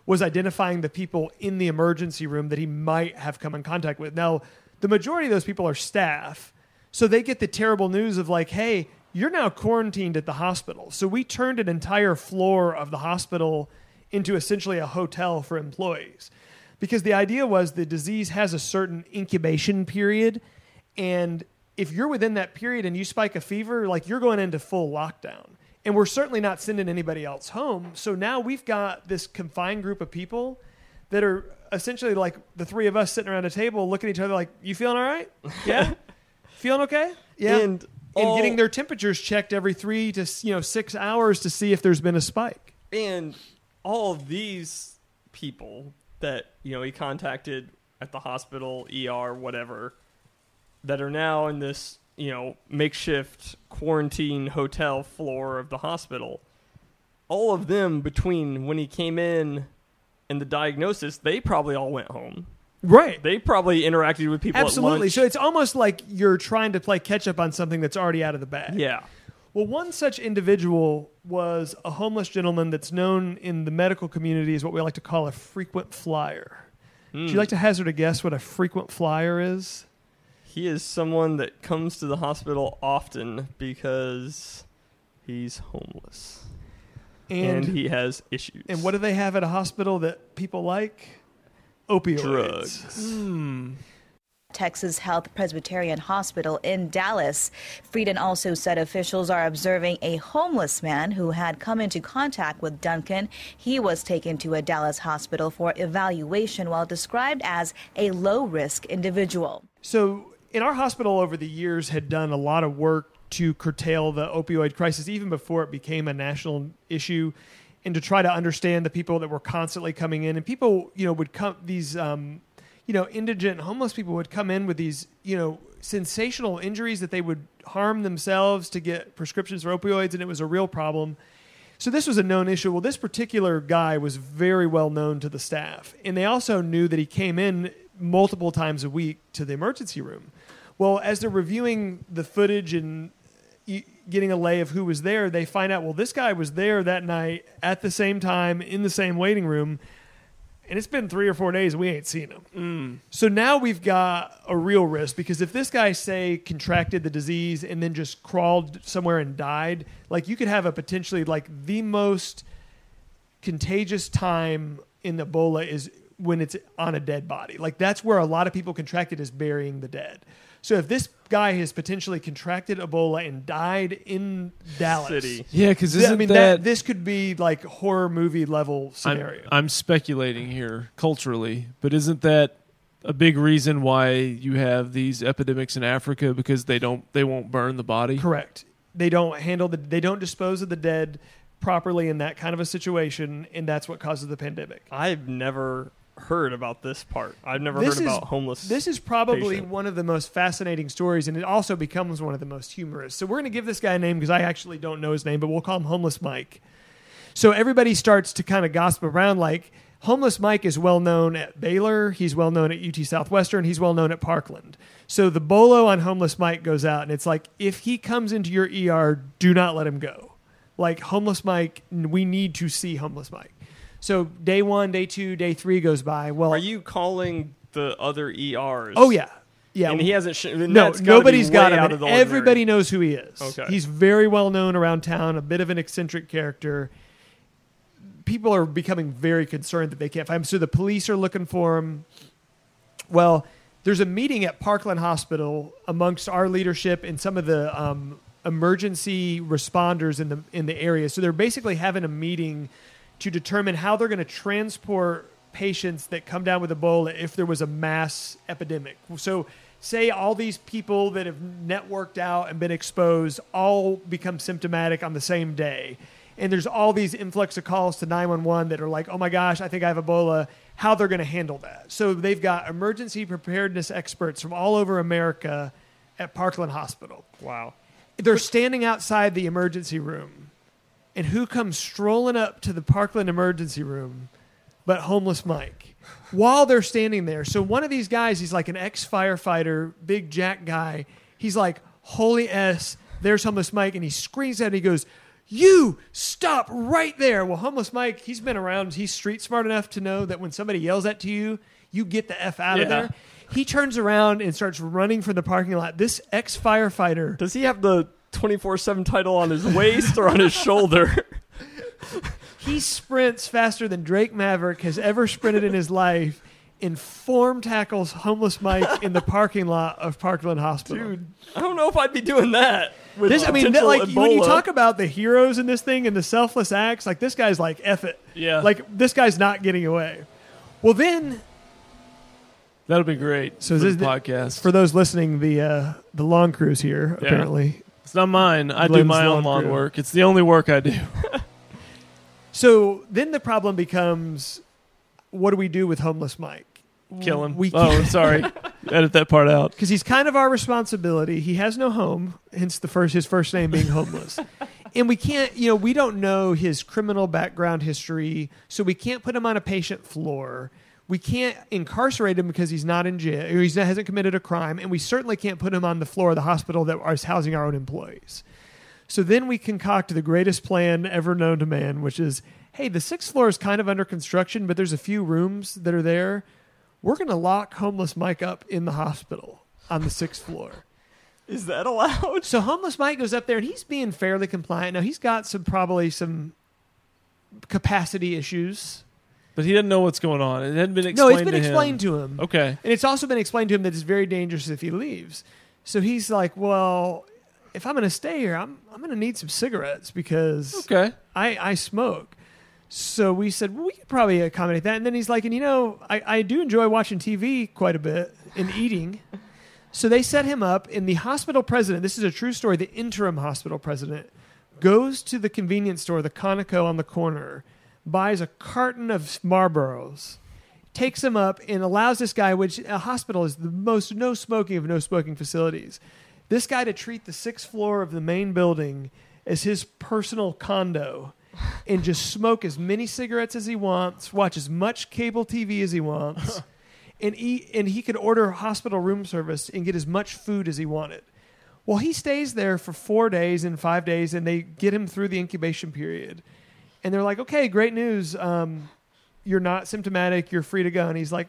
was identifying the people in the emergency room that he might have come in contact with. Now, the majority of those people are staff, so they get the terrible news of like, hey, you're now quarantined at the hospital. So we turned an entire floor of the hospital into essentially a hotel for employees. Because the idea was the disease has a certain incubation period and if you're within that period and you spike a fever, like you're going into full lockdown. And we're certainly not sending anybody else home. So now we've got this confined group of people that are essentially like the three of us sitting around a table looking at each other like, You feeling all right? Yeah? feeling okay? Yeah. And and getting their temperatures checked every three to you know six hours to see if there's been a spike. And all of these people that you know he contacted at the hospital, ER, whatever, that are now in this you know makeshift quarantine hotel floor of the hospital. All of them between when he came in and the diagnosis, they probably all went home. Right. They probably interacted with people. Absolutely. So it's almost like you're trying to play catch up on something that's already out of the bag. yeah. Well, one such individual was a homeless gentleman that's known in the medical community as what we like to call a frequent flyer. Would you hmm. like to hazard a guess what a frequent flyer is? He is someone that comes to the hospital often because he's homeless and, And he has issues. and what do they have at a hospital that people like? Opioids. Drugs. Hmm. Texas Health Presbyterian Hospital in Dallas. Frieden also said officials are observing a homeless man who had come into contact with Duncan. He was taken to a Dallas hospital for evaluation while described as a low risk individual. So, in our hospital over the years had done a lot of work to curtail the opioid crisis even before it became a national issue and to try to understand the people that were constantly coming in and people, you know, would come these um, you know, indigent homeless people would come in with these, you know, sensational injuries that they would harm themselves to get prescriptions for opioids and it was a real problem. So this was a known issue. Well, this particular guy was very well known to the staff, and they also knew that he came in multiple times a week to the emergency room. Well, as they're reviewing the footage and getting a lay of who was there, they find out well this guy was there that night at the same time in the same waiting room, and it's been three or four days we ain't seen him. Mm. So now we've got a real risk because if this guy say contracted the disease and then just crawled somewhere and died, like you could have a potentially like the most contagious time in Ebola is when it's on a dead body. Like that's where a lot of people contract it is burying the dead. So if this guy has potentially contracted Ebola and died in Dallas, City. Yeah, because I mean that, that, this could be like horror movie level I'm, scenario. I'm speculating here culturally, but isn't that a big reason why you have these epidemics in Africa because they don't they won't burn the body? Correct. They don't handle the they don't dispose of the dead properly in that kind of a situation, and that's what causes the pandemic. I've never heard about this part. I've never This heard is- about homeless. This is probably patient. one of the most fascinating stories, and it also becomes one of the most humorous. So we're going to give this guy a name because I actually don't know his name, but we'll call him Homeless Mike. So everybody starts to kind of gossip around like Homeless Mike is well known at Baylor, he's well known at UT Southwestern, he's well known at Parkland. So the bolo on Homeless Mike goes out, and it's like if he comes into your ER, do not let him go. Like Homeless Mike, we need to see Homeless Mike. So day one, day two, day three goes by. Well, Are you calling the other ERs? Oh yeah, yeah. And he hasn't. Sh- no, nobody's got him. out and of the ordinary. everybody knows who he is. Okay. He's very well known around town. A bit of an eccentric character. People are becoming very concerned that they can't find him. So the police are looking for him. Well, there's a meeting at Parkland Hospital amongst our leadership and some of the um, emergency responders in the in the area. So they're basically having a meeting to determine how they're going to transport patients that come down with Ebola if there was a mass epidemic. So say all these people that have networked out and been exposed all become symptomatic on the same day. And there's all these influx of calls to 911 that are like, oh my gosh, I think I have Ebola. How they're going to handle that. So they've got emergency preparedness experts from all over America at Parkland Hospital. Wow. They're standing outside the emergency room. And who comes strolling up to the Parkland emergency room but homeless Mike? While they're standing there. So one of these guys, he's like an ex firefighter, big jack guy. He's like, Holy S, there's homeless Mike. And he screams at him. he goes, You stop right there. Well, homeless Mike, he's been around. He's street smart enough to know that when somebody yells at to you, you get the F out of there. He turns around and starts running from the parking lot. This ex firefighter Does he have the 24 7 title on his waist or on his shoulder? He sprints faster than Drake Maverick has ever sprinted in his life and form tackles homeless Mike in the parking lot of Parkland Hospital. Dude, I don't know if I'd be doing that. With this, I mean, potential like when you talk about the heroes in this thing and the selfless acts, like this guy's like F it. Yeah. Like this guy's not getting away. Well, then That'll be great. So for this is the- podcast. for those listening, the uh, the long cruise here Yeah. apparently. It's not mine. I do my lawn own lawn crew. work. It's the only work I do. So then the problem becomes, what do we do with homeless Mike? Kill him. We oh, sorry. Edit that part out. because he's kind of our responsibility. He has no home, hence the first his first name being homeless. and we can't, you know, we don't know his criminal background history, so we can't put him on a patient floor. We can't incarcerate him because he's not in jail or he hasn't committed a crime, and we certainly can't put him on the floor of the hospital that is housing our own employees. So then we concoct the greatest plan ever known to man, which is, hey, the sixth floor is kind of under construction, but there's a few rooms that are there. We're going to lock homeless Mike up in the hospital on the sixth floor. Is that allowed? So homeless Mike goes up there and he's being fairly compliant. Now he's got some probably some capacity issues. But he doesn't know what's going on. It hadn't been explained no, it's been to him. explained to him. Okay. And it's also been explained to him that it's very dangerous if he leaves. So he's like, "Well, if I'm going to stay here, I'm I'm going to need some cigarettes because Okay. I, I smoke. So we said, well, we could probably accommodate that. And then he's like, and you know, I, I do enjoy watching TV quite a bit and eating. So they set him up, and the hospital president, this is a true story, the interim hospital president goes to the convenience store, the Conoco on the corner, buys a carton of Marlboros, takes him up, and allows this guy, which a hospital is the most no smoking of no smoking facilities, this guy to treat the sixth floor of the main building as his personal condo and just smoke as many cigarettes as he wants, watch as much cable TV as he wants, and eat. And he could order hospital room service and get as much food as he wanted. Well, he stays there for four days and five days, and they get him through the incubation period. And they're like, "Okay, great news. Um, you're not symptomatic. You're free to go." And he's like,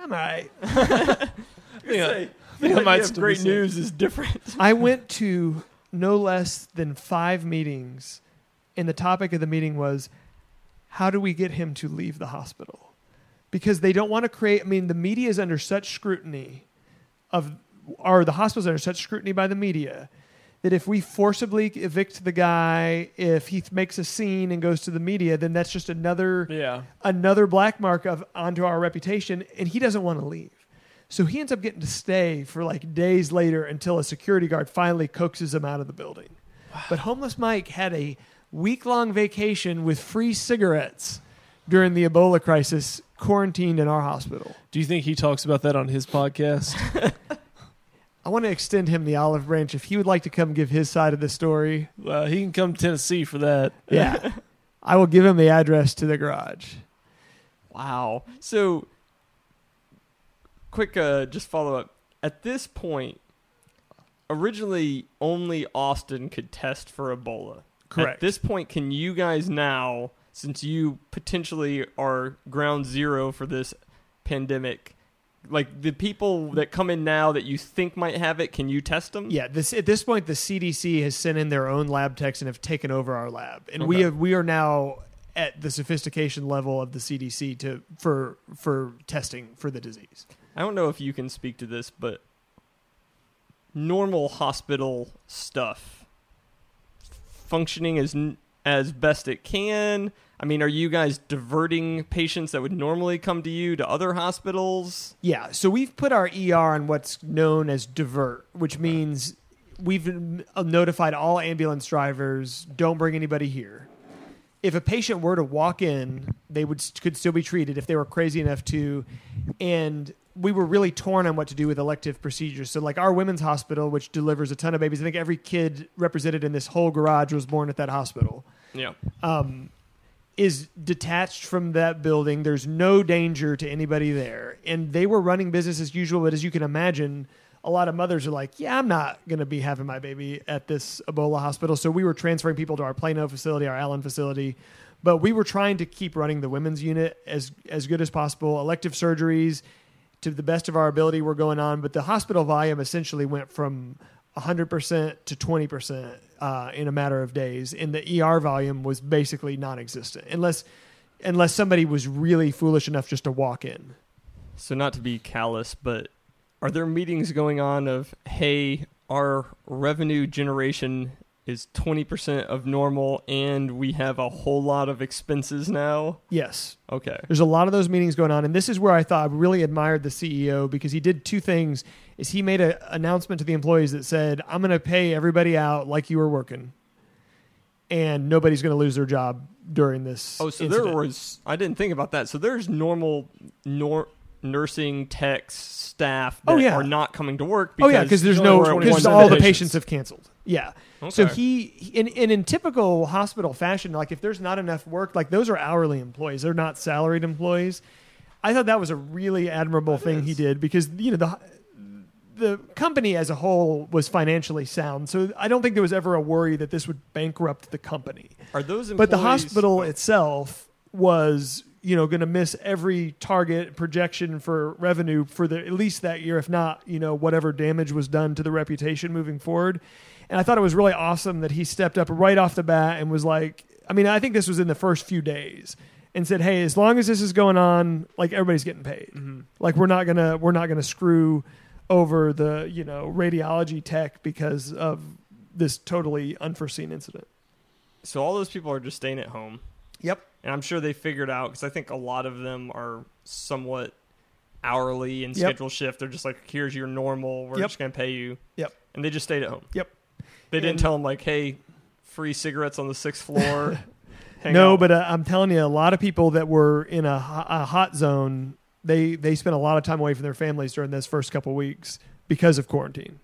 "I'm all right." Yeah. I the might idea of great news is different. I went to no less than five meetings, and the topic of the meeting was how do we get him to leave the hospital? Because they don't want to create, I mean, the media is under such scrutiny of, or the hospital's under such scrutiny by the media that if we forcibly evict the guy, if he th- makes a scene and goes to the media, then that's just another Yeah. another black mark of onto our reputation, and he doesn't want to leave. So he ends up getting to stay for like days later until a security guard finally coaxes him out of the building. But homeless Mike had a week long vacation with free cigarettes during the Ebola crisis, quarantined in our hospital. Do you think he talks about that on his podcast? I want to extend him the olive branch if he would like to come give his side of the story. well, he can come to Tennessee for that. Yeah. I will give him the address to the garage. Wow. So, quick, uh, just follow up. At this point, originally only Austin could test for Ebola. At Correct. this point, can you guys now, since you potentially are ground zero for this pandemic, like the people that come in now that you think might have it, can you test them? Yeah, this at this point the CDC has sent in their own lab techs and have taken over our lab, and we have we are now at the sophistication level of the CDC to for for testing for the disease. I don't know if you can speak to this, but normal hospital stuff functioning as n- as best it can. I mean, are you guys diverting patients that would normally come to you to other hospitals? Yeah, so we've put our ER on what's known as divert, which means we've uh, notified all ambulance drivers don't bring anybody here. If a patient were to walk in, they would could still be treated if they were crazy enough to, and we were really torn on what to do with elective procedures. So, like our women's hospital, which delivers a ton of babies, I think every kid represented in this whole garage was born at that hospital Yeah. um, is detached from that building. There's no danger to anybody there. And they were running business as usual. But as you can imagine, a lot of mothers are like, yeah, I'm not going to be having my baby at this Ebola hospital. So we were transferring people to our Plano facility, our Allen facility. But we were trying to keep running the women's unit as, as good as possible. Elective surgeries, to the best of our ability, were going on. But the hospital volume essentially went from 100% to 20% uh, in a matter of days. And the ER volume was basically non existent unless, unless somebody was really foolish enough just to walk in. So not to be callous, but are there meetings going on of hey, our revenue generation is 20% of normal and we have a whole lot of expenses now? Yes. Okay. There's a lot of those meetings going on, and this is where I thought I really admired the CEO because he did two things. Is he made an announcement to the employees that said, "I'm going to pay everybody out like you were working, and nobody's going to lose their job during this." Oh, so incident." there was I didn't think about that. So there's normal nor, nursing techs staff oh, that Oh, yeah. are not coming to work Oh yeah, because there's no because all the patients. have canceled. Yeah. So he in, in in typical hospital fashion, like if there's not enough work, like those are hourly employees, they're not salaried employees. I thought that was a really admirable thing he did because you know the the company as a whole was financially sound. So I don't think there was ever a worry that this would bankrupt the company. Are those But the hospital itself was, you know, going to miss every target projection for revenue for the at least that year, if not, you know, whatever damage was done to the reputation moving forward. And I thought it was really awesome that he stepped up right off the bat and was like, I mean, I think this was in the first few days and said, "Hey, as long as this is going on, like everybody's getting paid. Mm-hmm. Like we're not gonna we're not gonna screw over the you know radiology tech because of this totally unforeseen incident." So all those people are just staying at home. Yep. And I'm sure they figured out because I think a lot of them are somewhat hourly and Yep. schedule shift. They're just like, here's your normal. We're Yep. just going to pay you. Yep. And they just stayed at home. Yep. They didn't tell them like, hey, free cigarettes on the sixth floor. No, out. but uh, I'm telling you, a lot of people that were in a, a hot zone, they they spent a lot of time away from their families during those first couple weeks because of quarantine,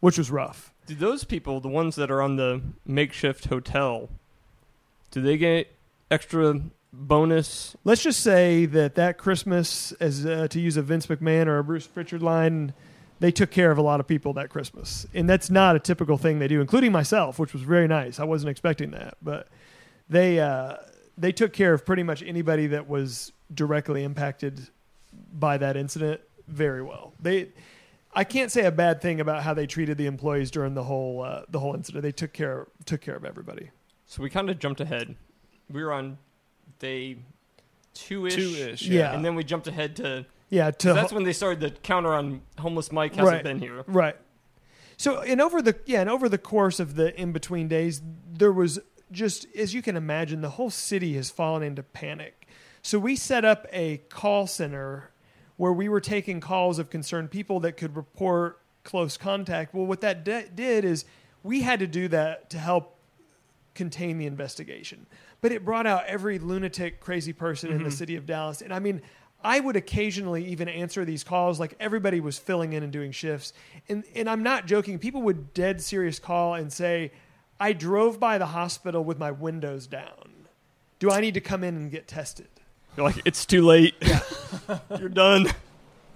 which was rough. do those people, the ones that are on the makeshift hotel, do they get extra bonus? Let's just say that that Christmas, as uh, to use a Vince McMahon or a Bruce Prichard line, they took care of a lot of people that Christmas, and that's not a typical thing they do, including myself, which was very nice. I wasn't expecting that, but they uh, they took care of pretty much anybody that was directly impacted by that incident very well. They, I can't say a bad thing about how they treated the employees during the whole uh, the whole incident. They took care took care of everybody. So we kind of jumped ahead. We were on day two ish. Two-ish, Yeah. And then we jumped ahead to. Yeah, to that's when they started the counter on homeless Mike hasn't Right. been here. Right. So, and over the yeah, and over the course of the in between days, there was just as you can imagine, the whole city has fallen into panic. So we set up a call center where we were taking calls of concerned people that could report close contact. Well, what that de- did is we had to do that to help contain the investigation. But it brought out every lunatic, crazy person in the mm-hmm. city of Dallas. And I mean, I would occasionally even answer these calls. Like everybody was filling in and doing shifts. And, and I'm not joking. People would dead serious call and say, I drove by the hospital with my windows down. Do I need to come in and get tested? You're like, it's too late. You're done.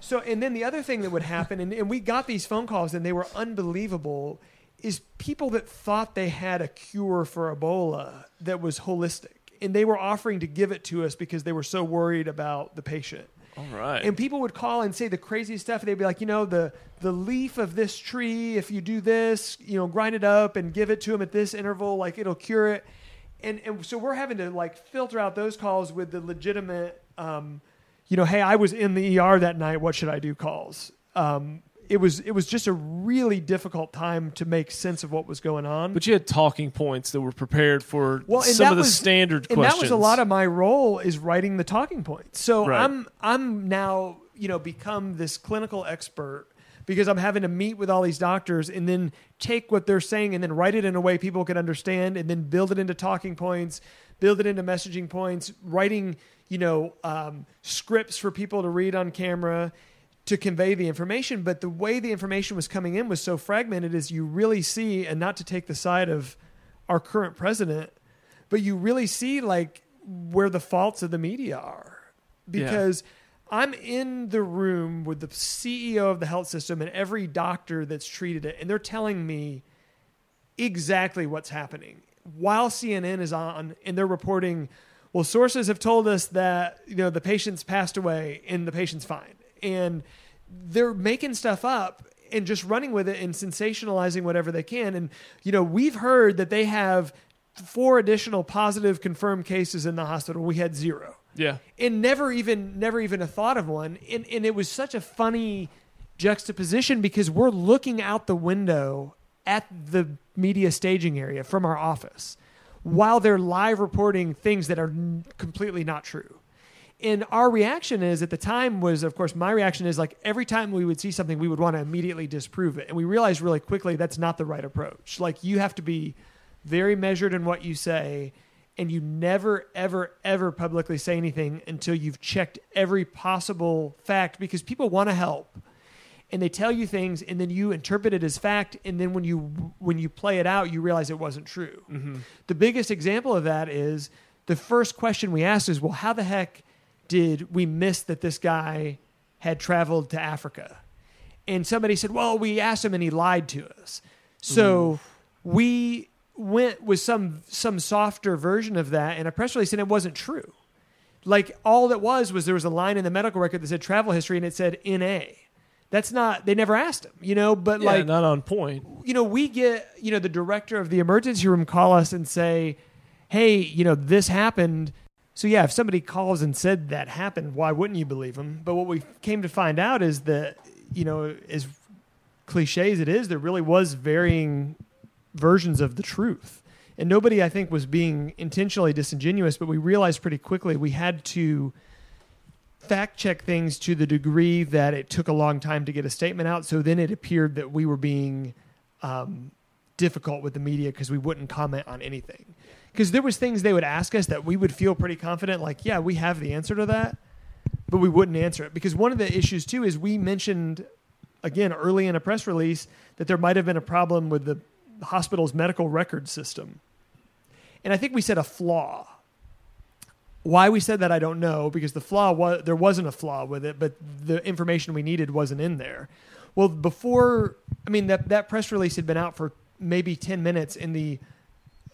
So, and then the other thing that would happen, and, and we got these phone calls and they were unbelievable, is people that thought they had a cure for Ebola that was holistic. And they were offering to give it to us because they were so worried about the patient. All right. And people would call and say the craziest stuff. They'd be like, you know, the the leaf of this tree, if you do this, you know, grind it up and give it to them at this interval, like it'll cure it. And and so we're having to like filter out those calls with the legitimate, um, you know, hey, I was in the ER that night. What should I do? Calls. Um, it was it was just a really difficult time to make sense of what was going on. but you had talking points that were prepared for Well, some of the was- standard and questions. that was a lot of my role is writing the talking points. So Right. I'm I'm now you know become this clinical expert because I'm having to meet with all these doctors and then take what they're saying and then write it in a way people can understand and then build it into talking points, build it into messaging points, writing you know um, scripts for people to read on camera to convey the information. But the way the information was coming in was so fragmented, is you really see, and not to take the side of our current president, but you really see like where the faults of the media are because I'm in the room with the CEO of the health system and every doctor that's treated it, and they're telling me exactly what's happening while CNN is on and they're reporting. Well, sources have told us that you know the patient's passed away and the patient's fine, and they're making stuff up and just running with it and sensationalizing whatever they can. And you know, we've heard that they have four additional positive confirmed cases in the hospital. We had zero yeah. and never even never even a thought of one. And, and it was such a funny juxtaposition because we're looking out the window at the media staging area from our office while they're live reporting things that are n- completely not true. And our reaction is at the time was of course my reaction is like every time we would see something we would want to immediately disprove it. And we realized really quickly that's not the right approach. Like you have to be very measured in what you say and you never ever ever publicly say anything until you've checked every possible fact because people want to help. And they tell you things and then you interpret it as fact and then when you when you play it out you realize it wasn't true. Mm-hmm. The biggest example of that is the first question we asked is well how the heck did we miss that this guy had traveled to africa? And somebody said well we asked him and he lied to us. So we went with some some softer version of that in a press release and it wasn't true like all that was was there was a line in the medical record that said travel history and it said na that's not they never asked him you know but Yeah, like not on point. you know, we get, you know, the director of the emergency room call us and say, hey, you know, this happened. So, yeah, if somebody calls and said that happened, why wouldn't you believe them? But what we came to find out is that, you know, as cliche as it is, there really was varying versions of the truth. And nobody, I think, was being intentionally disingenuous, but we realized pretty quickly we had to fact check things to the degree that it took a long time to get a statement out. So then it appeared that we were being um, difficult with the media because we wouldn't comment on anything. Because there was things they would ask us that we would feel pretty confident, like, yeah, we have the answer to that, but we wouldn't answer it. Because one of the issues too is we mentioned again early in a press release that there might have been a problem with the hospital's medical record system. And I think we said a flaw. Why we said that I don't know because the flaw was there wasn't a flaw with it, but the information we needed wasn't in there. Well, before I mean that that press release had been out for maybe ten minutes, and the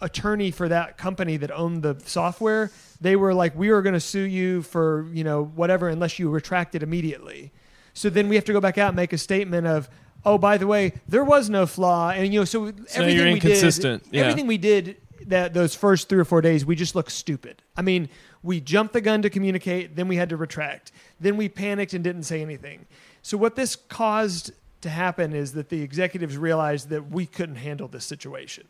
attorney for that company that owned the software, they were like, "We are going to sue you for you know whatever unless you retract it immediately." So then we have to go back out and make a statement of, "Oh, by the way, there was no flaw," and you know, so, So everything we did, Yeah. everything we did that those first three or four days, we just looked stupid. I mean, we jumped the gun to communicate, then we had to retract, then we panicked and didn't say anything. So what this caused to happen is that the executives realized that we couldn't handle this situation.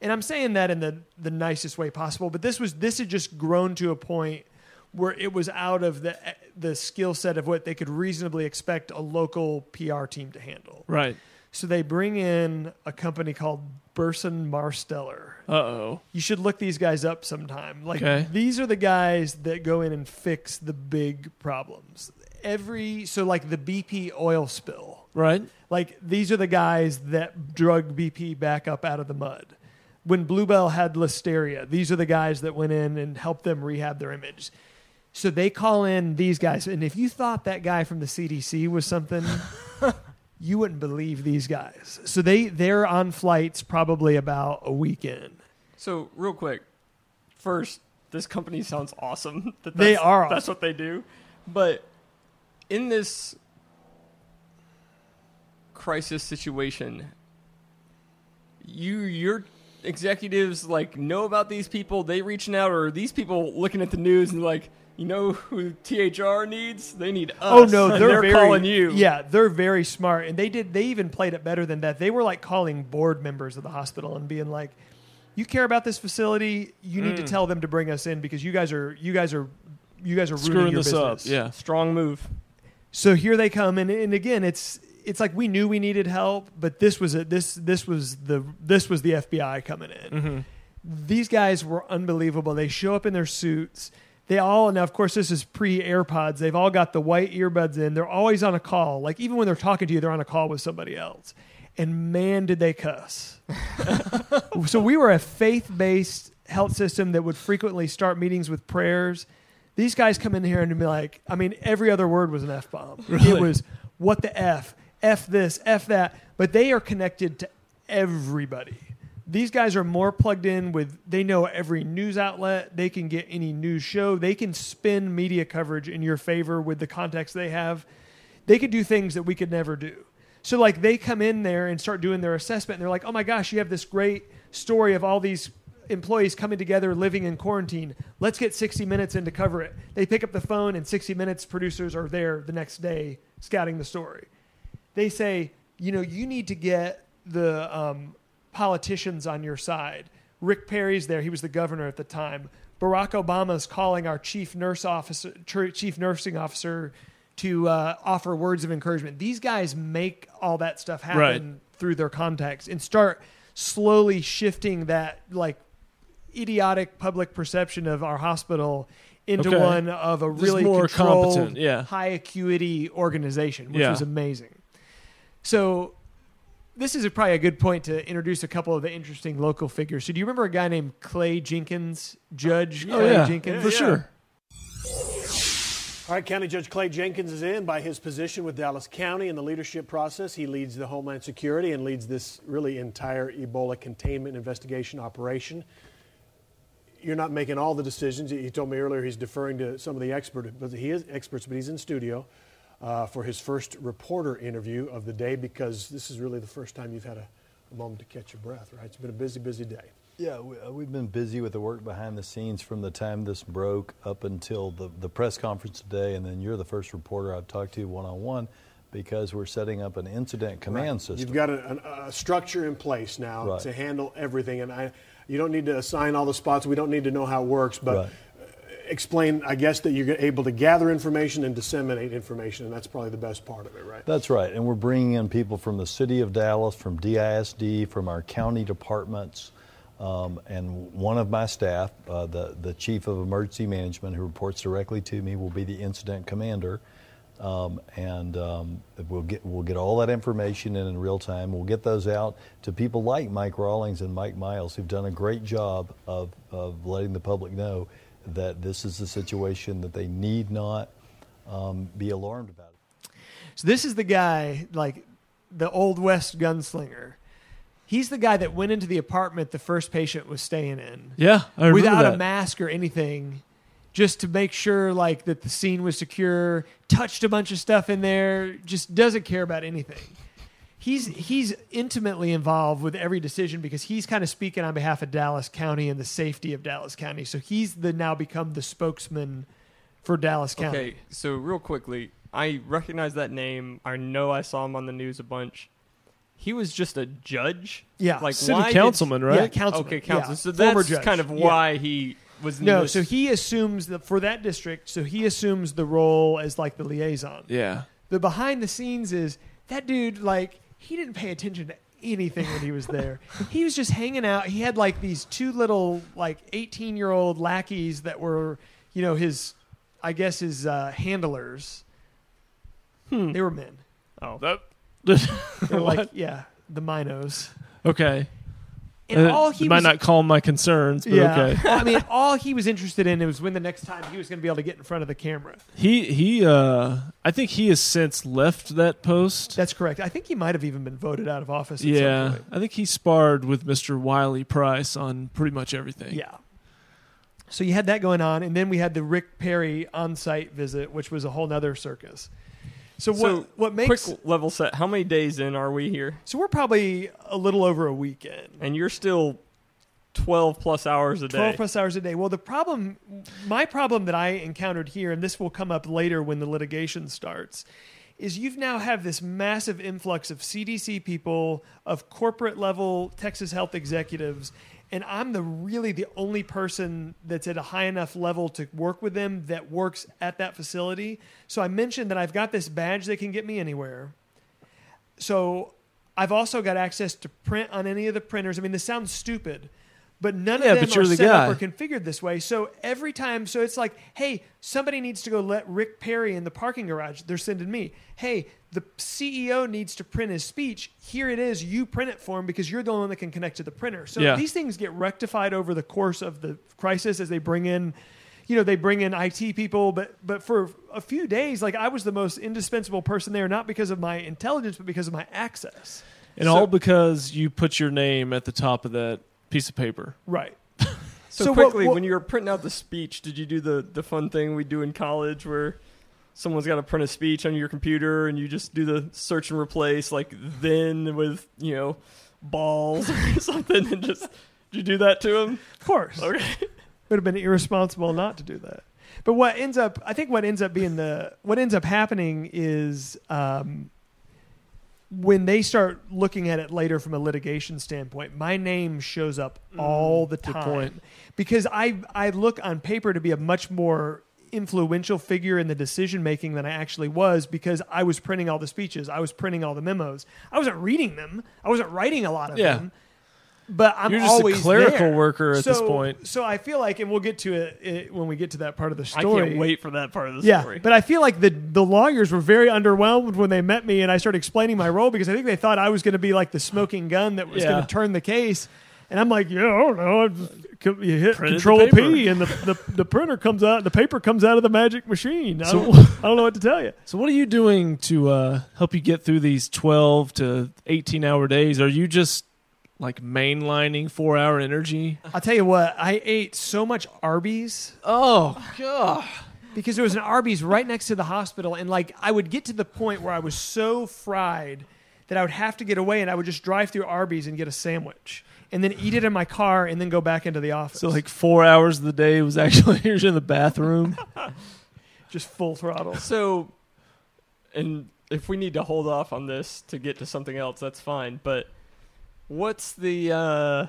And I'm saying that in the, the nicest way possible, but this was this had just grown to a point where it was out of the the skill set of what they could reasonably expect a local PR team to handle. Right. So they bring in a company called Burson Marsteller. Uh oh. You should look these guys up sometime. Like Okay. these are the guys that go in and fix the big problems. Every so like the BP oil spill. Right. Like these are the guys that drug BP back up out of the mud. When Bluebell had listeria, these are the guys that went in and helped them rehab their image. So they call in these guys, and if you thought that guy from the CDC was something, you wouldn't believe these guys. So they they're on flights probably about a week in. So real quick, first, this company sounds awesome. That They are That's what they do. But in this crisis situation, you your executives like know about these people. They reaching out, or these people looking at the news and like, you know who THR needs? They need us. Oh no, they're, they're very, calling you. Yeah, they're very smart, and they did. They even played it better than that. They were like calling board members of the hospital and being like, "You care about this facility? You need to mm. tell them to bring us in because you guys are you guys are you guys are ruining Screwing your this up. business." Yeah. strong move. So here they come, and, and again, it's it's like we knew we needed help, but this was it. This this was the this was the FBI coming in. Mm-hmm. These guys were unbelievable. They show up in their suits. They all now, of course, this is pre AirPods. They've all got the white earbuds in. They're always on a call. Like even when they're talking to you, they're on a call with somebody else. And man, did they cuss! so we were a faith-based health system that would frequently start meetings with prayers. These guys come in here and be like, I mean, every other word was an f bomb. It was what the f, f this, f that. But they are connected to everybody. These guys are more plugged in with. They know every news outlet. They can get any news show. They can spin media coverage in your favor with the context they have. They could do things that we could never do. So like they come in there and start doing their assessment and they're like, "Oh my gosh, you have this great story of all these employees coming together living in quarantine. Let's get 60 minutes in to cover it." They pick up the phone and 60 minutes producers are there the next day scouting the story. They say, "You know, you need to get the um, politicians on your side." Rick Perry's there. He was the governor at the time. Barack Obama's calling our chief nurse officer, chief nursing officer, to uh, offer words of encouragement. These guys make all that stuff happen Right. through their contacts and start slowly shifting that like idiotic public perception of our hospital into Okay. one of a really more controlled, competent, yeah. high acuity organization, which Yeah. was amazing. So this is a, probably a good point to introduce a couple of the interesting local figures. So do you remember a guy named Clay Jenkins, Judge Oh Clay yeah, Jenkins? for sure. All right, County Judge Clay Jenkins is in by his position with Dallas County in the leadership process. He leads the Homeland Security and leads this really entire Ebola containment investigation operation. You're not making all the decisions. He told me earlier he's deferring to some of the experts, but he is experts, but he's in studio uh, for his first reporter interview of the day because this is really the first time you've had a, a moment to catch your breath, right? It's been a busy, busy day. Yeah, we, uh, we've been busy with the work behind the scenes from the time this broke up until the, the press conference today, and then you're the first reporter I've talked to one on one because we're setting up an incident command Right. system. You've got a, a structure in place now Right. to handle everything, and I, you don't need to assign all the spots. We don't need to know how it works, but Right. Explain, I guess, that you're able to gather information and disseminate information, and that's probably the best part of it, right? That's right, and we're bringing in people from the city of Dallas, from DISD, from our county departments, um, and one of my staff, uh, the the chief of emergency management, who reports directly to me, will be the incident commander, um, and um, we'll get we'll get all that information in in real time. We'll get those out to people like Mike Rawlings and Mike Miles, who've done a great job of of letting the public know that this is a situation that they need not um, be alarmed about. So this is the guy, like the old west gunslinger. He's the guy that went into the apartment the first patient was staying in Yeah, I remember without that. a mask or anything, just to make sure like that the scene was secure. Touched a bunch of stuff in there. Just doesn't care about anything. He's he's intimately involved with every decision because he's kind of speaking on behalf of Dallas County and the safety of Dallas County. So he's the now become the spokesman for Dallas County. Okay, so real quickly, I recognize that name. I know I saw him on the news a bunch. He was just a judge. Yeah. like City why did- councilman, right? Yeah, councilman. Okay, council. Yeah, So former that's judge. kind of Yeah. why he was. No, this- so he assumes that for that district, so he assumes the role as like the liaison. yeah. The behind the scenes is that dude like he didn't pay attention to anything when he was there. he was just hanging out. He had like these two little like 18 year old lackeys that were, you know, his I guess his uh, handlers. Hmm. They were men. Oh, That. They were like yeah, the minos. okay. And Uh, all he might was, not calm my concerns, but yeah. okay. I mean, all he was interested in was when the next time he was going to be able to get in front of the camera. He he. uh I think he has since left that post. That's correct. I think he might have even been voted out of office. At yeah, Some point. I think he sparred with Mr. Wiley Price on pretty much everything. Yeah. So you had that going on, and then we had the Rick Perry on-site visit, which was a whole nother circus. So what So, what makes quick level set. How many days in are we here? so we're probably a little over a weekend. And you're still twelve plus hours a day. 12 plus hours a day. Well, the problem, my problem that I encountered here, and this will come up later when the litigation starts, is you've now have this massive influx of CDC people, of corporate level Texas health executives, and I'm the really the only person that's at a high enough level to work with them that works at that facility. So I mentioned that I've got this badge that can get me anywhere. So I've also got access to print on any of the printers. I mean, this sounds stupid, but none Yeah, of them the set guy. up or configured this way. So every time, so it's like, hey, somebody needs to go let Rick Perry in the parking garage. They're sending me. Hey, the CEO needs to print his speech. Here it is. You print it for him because you're the only one that can connect to the printer. So Yeah. these things get rectified over the course of the crisis as they bring in. You know, they bring in IT people, but but for a few days, like I was the most indispensable person there, not because of my intelligence, but because of my access. And So- all because you put your name at the top of that piece of paper. Right. So, So what- quickly, what- when you were printing out the speech, did you do the the fun thing we do in college where someone's got to print a speech on your computer and you just do the search and replace like then with you know balls or something and just did you do that to him? Of course. Okay. would have been irresponsible not to do that. But what ends up, I think, what ends up being the what ends up happening is um, when they start looking at it later from a litigation standpoint, my name shows up mm-hmm. all the time. because I I look on paper to be a much more influential figure in the decision making than I actually was because I was printing all the speeches, I was printing all the memos, I wasn't reading them, I wasn't writing a lot of Yeah. them. But I'm You're just a always clerical there. worker at this point. So I feel like, and we'll get to it, it when we get to that part of the story. I can't wait for that part of the Yeah, story. but I feel like the the lawyers were very underwhelmed when they met me and I started explaining my role because I think they thought I was going to be like the smoking gun that was Yeah. going to turn the case. And I'm like, yeah, I don't know. I just- You hit Printed Control. P, and the, the the printer comes out. The paper comes out of the magic machine. I, So- don't, I don't know what to tell you. So, what are you doing to uh, help you get through these 12 to 18 hour days? Are you just like mainlining four hour energy? I'll tell you what. I ate so much Arby's Oh, God. because there was an Arby's right next to the hospital, and like I would get to the point where I was so fried that I would have to get away, and I would just drive through Arby's and get a sandwich, and then eat it in my car, and then go back into the office. So, like, four hours of the day was actually you're in the bathroom. just full throttle. So, and if we need to hold off on this to get to something else, that's fine. But what's the uh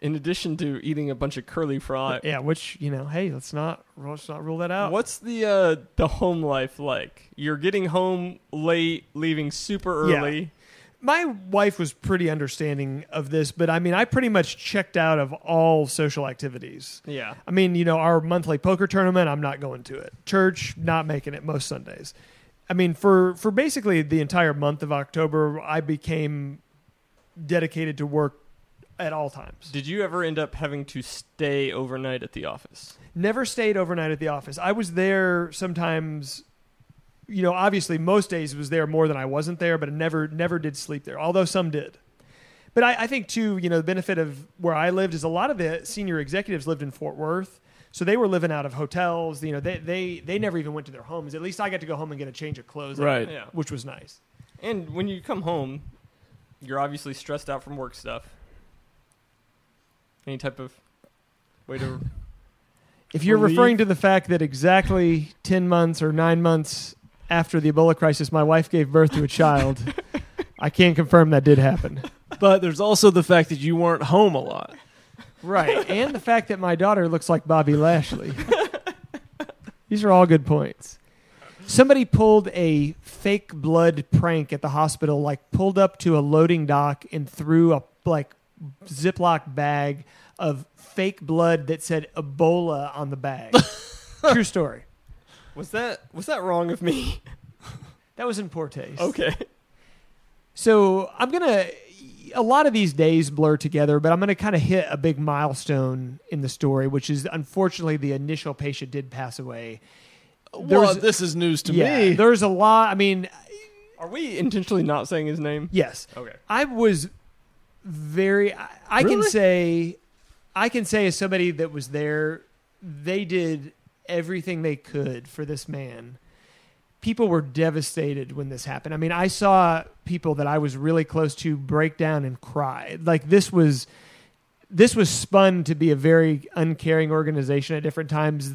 in addition to eating a bunch of curly fry? Yeah, which you know, hey, let's not let's not rule that out. What's the uh the home life like? You're getting home late, leaving super Yeah. early. My wife was pretty understanding of this, but I mean, I pretty much checked out of all social activities. Yeah. I mean, you know, our monthly poker tournament, I'm not going to it. Church, not making it most Sundays. I mean, for for basically the entire month of October, I became dedicated to work at all times. Did you ever end up having to stay overnight at the office? Never stayed overnight at the office. I was there sometimes you know, obviously most days was there more than I wasn't there, but I never never did sleep there. Although some did. But I, I think too, you know, the benefit of where I lived is a lot of the senior executives lived in Fort Worth. So they were living out of hotels. You know, they they they never even went to their homes. At least I got to go home and get a change of clothes, Right. Yeah. Which was nice. And when you come home, you're obviously stressed out from work stuff. Any type of way to If you're Relief. referring to the fact that exactly 10 months or 9 months after the Ebola crisis, my wife gave birth to a child, I can confirm that did happen. But there's also the fact that you weren't home a lot. Right. and the fact that my daughter looks like Bobby Lashley. These are all good points. Somebody pulled a fake blood prank at the hospital, like pulled up to a loading dock and threw a like Ziploc bag of fake blood that said Ebola on the bag. True story. Was that was that wrong of me? That was in poor taste. Okay. So I'm gonna. A lot of these days blur together, but I'm to kind of hit a big milestone in the story, which is unfortunately the initial patient did pass away. Well, There's- this is news to yeah, me. there's a lot. I mean, Are we intentionally not saying his name? yes, Okay. I was very. I, I can say, I can say as somebody that was there, they did everything they could for this man. People were devastated when this happened. I mean, I saw people that I was really close to break down and cry. Like this was, this was spun to be a very uncaring organization at different times.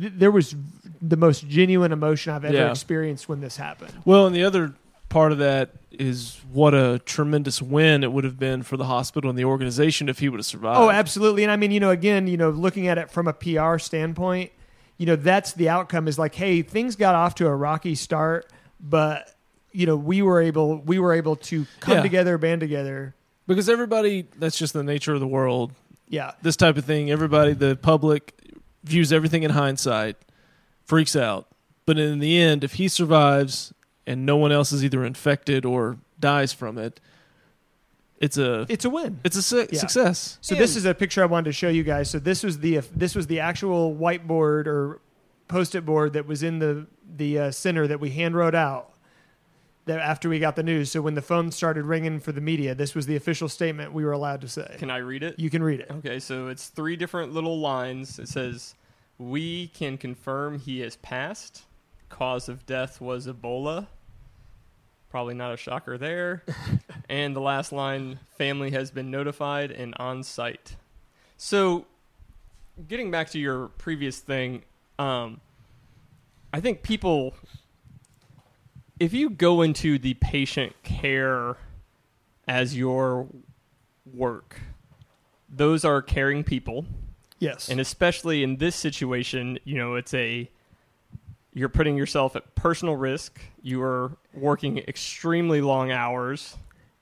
Th- There was the most genuine emotion I've ever Yeah. experienced when this happened. Well, and the other part of that is what a tremendous win it would have been for the hospital and the organization if he would have survived. Oh, absolutely. And I mean, you know, again, you know, looking at it from a PR standpoint, you know, that's the outcome is like, hey, things got off to a rocky start, but you know, we were able we were able to come Yeah. together, band together. Because everybody, that's just the nature of the world. Yeah. This type of thing, everybody, the public views everything in hindsight, freaks out. But in the end, if he survives and no one else is either infected or dies from it, it's a It's a win. it's a su- Yeah. success. So this is a picture I wanted to show you guys. So this was the this was the actual whiteboard or post-it board that was in the the uh, center that we hand wrote out. That after we got the news, so when the phone started ringing for the media, this was the official statement we were allowed to say. Can I read it? You can read it. Okay, so it's three different little lines. It says, "We can confirm he has passed. Cause of death was Ebola." Probably not a shocker there. and the last line, "Family has been notified and on site." So, getting back to your previous thing, um, I think people, if you go into the patient care as your work, those are caring people Yes. and especially in this situation you know it's a you're putting yourself at personal risk you are working extremely long hours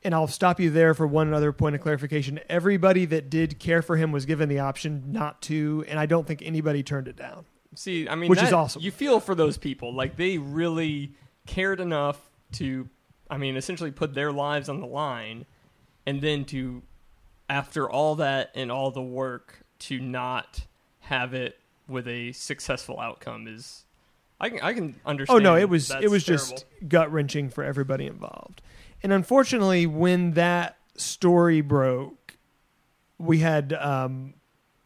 And I'll stop you there for one other point of clarification. Everybody that did care for him was given the option not to, and I don't think anybody turned it down. see i mean Which is awesome. you feel for those people like they really cared enough to i mean essentially put their lives on the line and then to after all that and all the work to not have it with a successful outcome is i can i can understand. Oh no, it was it was terrible. just gut wrenching for everybody involved. And unfortunately, when that story broke, we had um,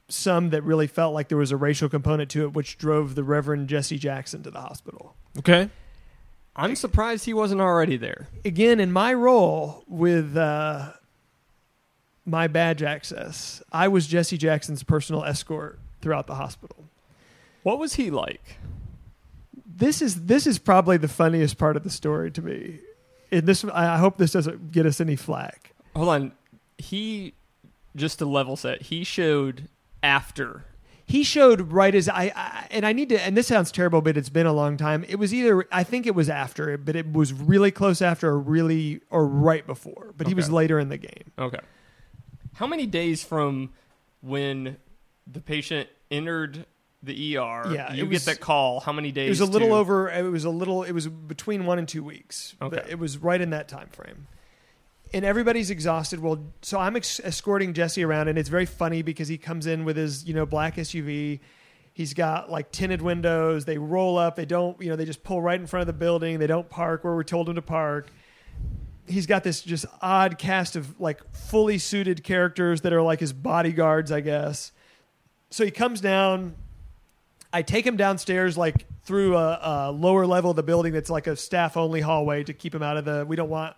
some that really felt like there was a racial component to it, which drove the Reverend Jesse Jackson to the hospital. Okay. I'm surprised he wasn't already there. Again, in my role with uh, my badge access, I was Jesse Jackson's personal escort throughout the hospital. What was he like? this is this is probably the funniest part of the story to me. And this, I hope this doesn't get us any flack. Hold on. He just to level set, he showed after. He showed right as I, I and I need to, and this sounds terrible, but it's been a long time. It was either I think it was after, but it was really close after, or really, or right before. But he was later in the game. Okay. How many days from when the patient entered the ER, Yeah, you it get that call? How many days? It was a little to- over. It was a little. It was between one and two weeks. Okay. It was right in that time frame. And everybody's exhausted. Well, so I'm ex- escorting Jesse around, and it's very funny because he comes in with his, you know, black SUV. He He's got like tinted windows. They roll up. They don't, you know, they just pull right in front of the building. They don't park where we're told them to park. He's got this just odd cast of like fully suited characters that are like his bodyguards, I guess. So he comes down. I take him downstairs, like through a, a lower level of the building that's like a staff only hallway to keep him out of the. We don't want,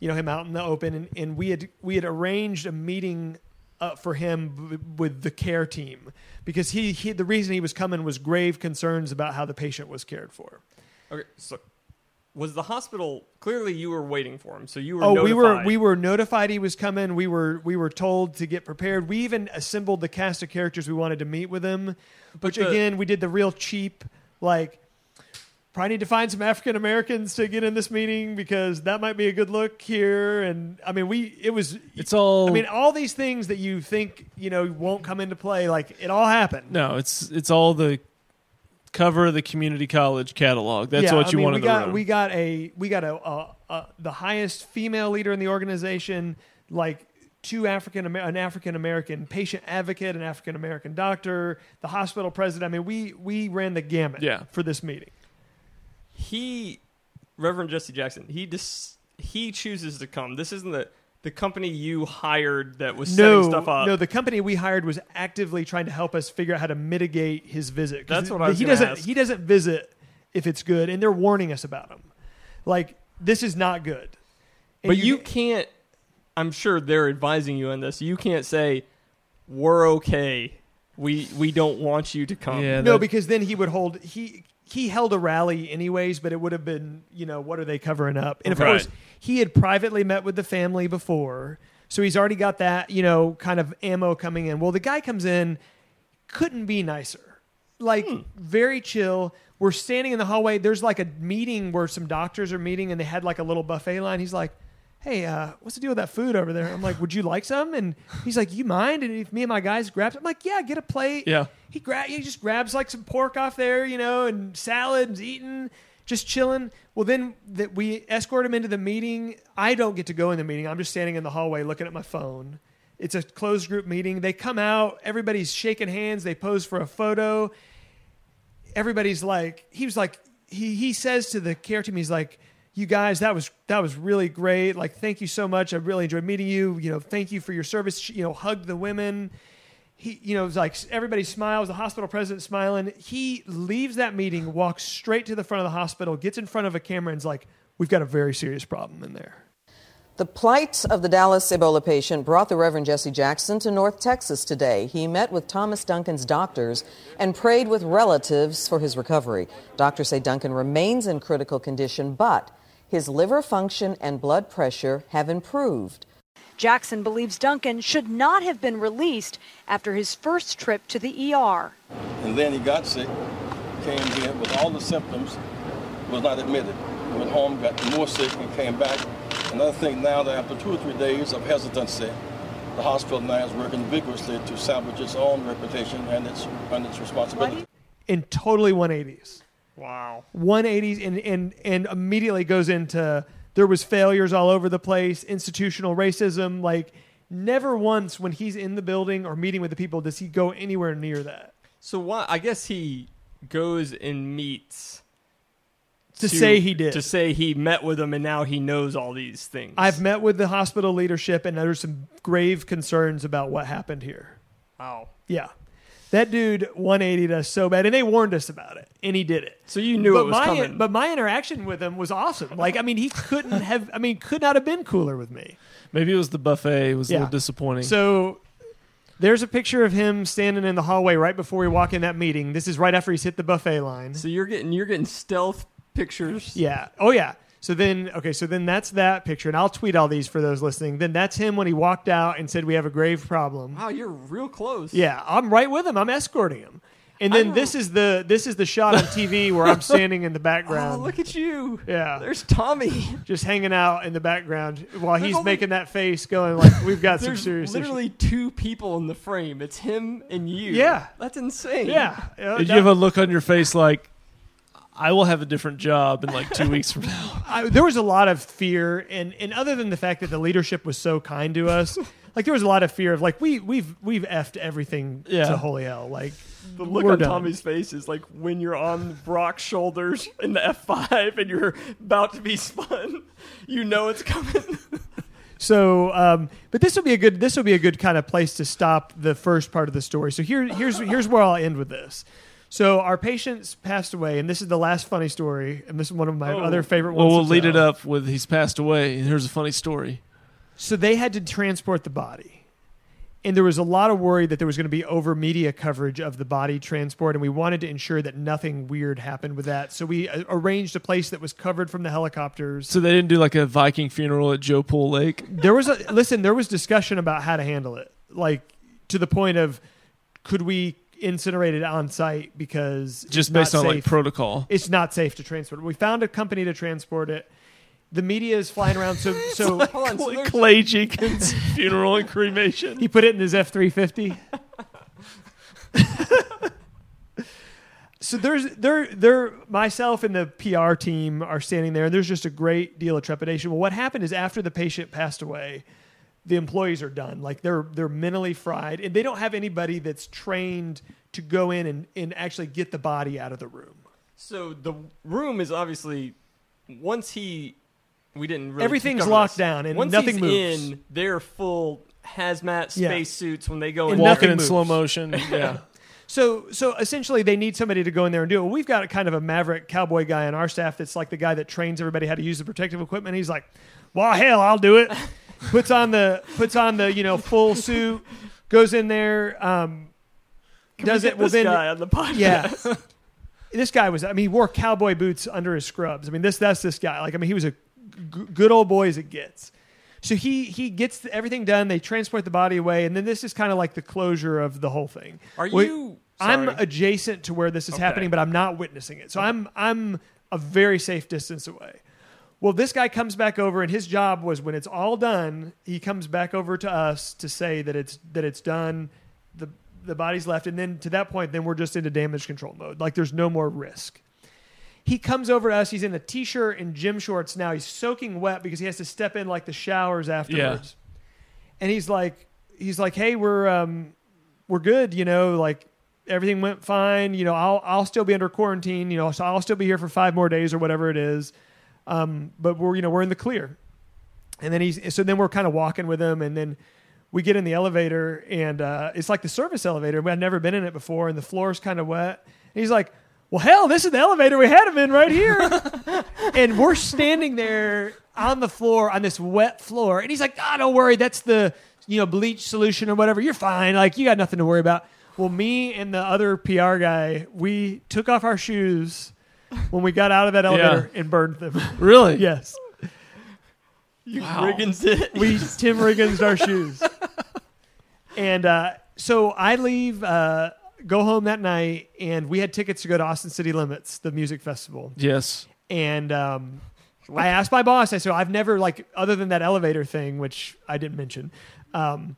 you know, him out in the open. And, and we had we had arranged a meeting uh, for him w- with the care team because he, he the reason he was coming was grave concerns about how the patient was cared for. Okay, so was the hospital clearly you were waiting for him? So you were Oh, we were notified. we were notified he was coming. We were we were told to get prepared. We even assembled the cast of characters we wanted to meet with him. Which the- again, we did the real cheap like. Probably need to find some African Americans to get in this meeting because that might be a good look here. And I mean, we it was It's all. I mean, all these things that you think you know won't come into play, like it all happened. no, it's it's all the cover the community college catalog. That's Yeah, what I you mean, want we in the got, room. We got a we got a, a, a the highest female leader in the organization, like two African an African American patient advocate, an African American doctor, the hospital president. I mean, we we ran the gamut Yeah. for this meeting. he, Reverend Jesse Jackson, he dis, he chooses to come. This isn't the the company you hired that was No, setting stuff up. no, the company we hired was actively trying to help us figure out how to mitigate his visit. That's what I was He doesn't. ask. He doesn't visit if it's good, and they're warning us about him. Like this is not good. And but you can't. I'm sure they're advising you on this. You can't say we're okay. We we don't want you to come. Yeah, no, because then he would hold he he held a rally anyways, but it would have been you know what are they covering up? And of Right. course, he had privately met with the family before, so he's already got that you know kind of ammo coming in. Well, the guy comes in, couldn't be nicer, like hmm. very chill. We're standing in the hallway. There's like a meeting where some doctors are meeting, and they had like a little buffet line. He's like. Hey, uh, what's the deal with that food over there? I'm like, would you like some? And he's like, you mind? And if me and my guys grab, I'm like, yeah, get a plate yeah. he gra- he just grabs like some pork off there, you know, and salads, eating, just chilling. Well, then that we escort him into the meeting. I don't get to go in the meeting. I'm just standing in the hallway looking at my phone. It's a closed group meeting. They come out. Everybody's shaking hands. They pose for a photo. Everybody's like, he was like, he he says to the care team, he's like, you guys, that was that was really great. Like, thank you so much. I really enjoyed meeting you. You know, thank you for your service. You know, hugged the women he you know it's like everybody smiles the hospital president smiling he leaves that meeting walks straight to the front of the hospital gets in front of a camera and's like we've got a very serious problem in there The plight of the Dallas Ebola patient brought the Reverend Jesse Jackson to North Texas today. He met with Thomas Duncan's doctors and prayed with relatives for his recovery. Doctors say Duncan remains in critical condition, but his liver function and blood pressure have improved. Jackson believes Duncan should not have been released after his first trip to the ER. And then he got sick, came here with all the symptoms, was not admitted. Went home, got more sick, and came back. Another thing now that after two or three days of hesitancy, the hospital now is working vigorously to salvage its own reputation and its, and its responsibility. in totally 180s Wow. 180s and and and immediately goes into there was failures all over the place institutional racism like never once when he's in the building or meeting with the people does he go anywhere near that So why? I guess he goes and meets To say he did. To say he met with them and now he knows all these things. i've met with the hospital leadership and there's some grave concerns about what happened here Wow. Yeah. That dude 180'd us so bad, and they warned us about it, and he did it. So you knew but it was my, coming. But my interaction with him was awesome. Like, I mean, he couldn't have, I mean, could not have been cooler with me. Maybe it was the buffet. It was a little disappointing. So there's a picture of him standing in the hallway right before we walk in that meeting. This is right after he's hit the buffet line. So you're getting you're getting stealth pictures. Yeah. Oh, yeah. So then, okay, so then that's that picture, and I'll tweet all these for those listening. Then that's him when he walked out and said, We have a grave problem. Wow, you're real close. Yeah, I'm right with him. I'm escorting him. And then this is the this is the shot on TV where I'm standing in the Oh, background. look at you. Yeah. There's Tommy. just hanging out in the background while There's he's only- making that face, going like, "We've got some There's serious issues." literally two people in the frame. It's him and you. Yeah. That's insane. Yeah. Did that- you have a look on your face like, I will have a different job in like two weeks from now? I, there was a lot of fear, and and other than the fact that the leadership was so kind to us, like there was a lot of fear of like we we've we've effed everything Yeah. to holy hell. Like The look we're on done. Tommy's face is like when you're on Brock's shoulders in the F5 and you're about to be spun. You know it's coming. So, um, but this will be a good this will be a good kind of place to stop the first part of the story. So here here's here's where I'll end with this. So our patients passed away, and this is the last funny story, and this is one of my Oh. other favorite ones. Well, we'll lead it up with he's passed away. And here's a funny story. So they had to transport the body. And there was a lot of worry that there was going to be over media coverage of the body transport, and we wanted to ensure that nothing weird happened with that. So we uh, arranged a place that was covered from the helicopters. So they didn't do like a Viking funeral at Joe Pool Lake. There was a listen. There was discussion about how to handle it, like to the point of could we incinerate it on site because Just based on, like, protocol. It's not safe to transport. We found a company to transport it. The media is flying around, so so Hold on, so Clay Jenkins funeral and cremation. He put it in his F three fifty. So there's there there myself and the PR team are standing there, and there's just a great deal of trepidation. Well, what happened is after the patient passed away, the employees are done. Like they're they're mentally fried, and they don't have anybody that's trained to go in and, and actually get the body out of the room. So the room is obviously once he we didn't really Everything's locked this. down and once nothing he's moves. in they're full hazmat Yeah. space suits when they go And in nothing there. in slow motion. Yeah. So so essentially they need somebody to go in there and do it. We've got a kind of a maverick cowboy guy on our staff that's like the guy that trains everybody how to use the protective equipment. He's like, "Well, hell, I'll do it." puts on the puts on the, you know, full suit, goes in there, um Can does we it well this then guy on the podcast? Yeah. this guy was I mean, he wore cowboy boots under his scrubs. I mean, this that's this guy. Like I mean, he was a g- good old boy as it gets. So he he gets everything done. They transport the body away, and then this is kind of like the closure of the whole thing. Are We- you- I'm sorry. adjacent to where this is Okay. happening, but I'm not witnessing it. So I'm I'm a very safe distance away. Well, this guy comes back over, and his job was when it's all done, he comes back over to us to say that it's that it's done. The the body's left, and then to that point, then we're just into damage control mode. Like there's no more risk. He comes over to us. He's in a t-shirt and gym shorts now. He's soaking wet because he has to step in like the showers afterwards. And he's like, he's like, hey, we're um, we're good. You know, like everything went fine. You know, I'll I'll still be under quarantine. You know, so I'll still be here for five more days or whatever it is. Um, but we're you know we're in the clear. And then he's so then we're kind of walking with him, and then we get in the elevator, and uh, it's like the service elevator. I've never been in it before, and the floor's kind of wet. And he's like, "Well, hell, this is the elevator we had him in right here." and we're standing there on the floor on this wet floor, and he's like, "Ah, don't worry, that's the you know bleach solution or whatever. You're fine. Like you got nothing to worry about." Well, me and the other PR guy, we took off our shoes when we got out of that elevator and burned them. Really? yes. You Riggins it. We Tim Riggins our shoes. And uh, so I leave, uh, go home that night, and we had tickets to go to Austin City Limits, the music festival. Yes. And um, I asked my boss, I said, I've never, like, other than that elevator thing, which I didn't mention, um,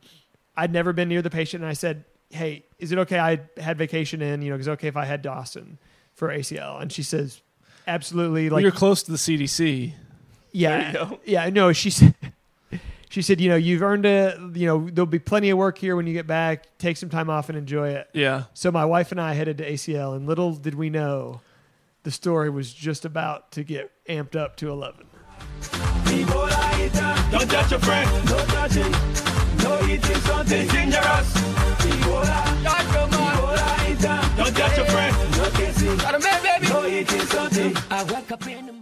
I'd never been near the patient. And I said, Hey, is it okay? I had vacation in, you know, is it okay if I head to Austin for ACL, and she says, absolutely. Like well, you're close to the CDC. Yeah, yeah. No, she said. She said, "You know, you've earned it. You know, there'll be plenty of work here when you get back. Take some time off and enjoy it." Yeah. So my wife and I headed to ACL, and little did we know, the story was just about to get amped up to eleven. Don't touch your friend. No touching. No eating something dangerous. Don't touch your friend something. I wake up in the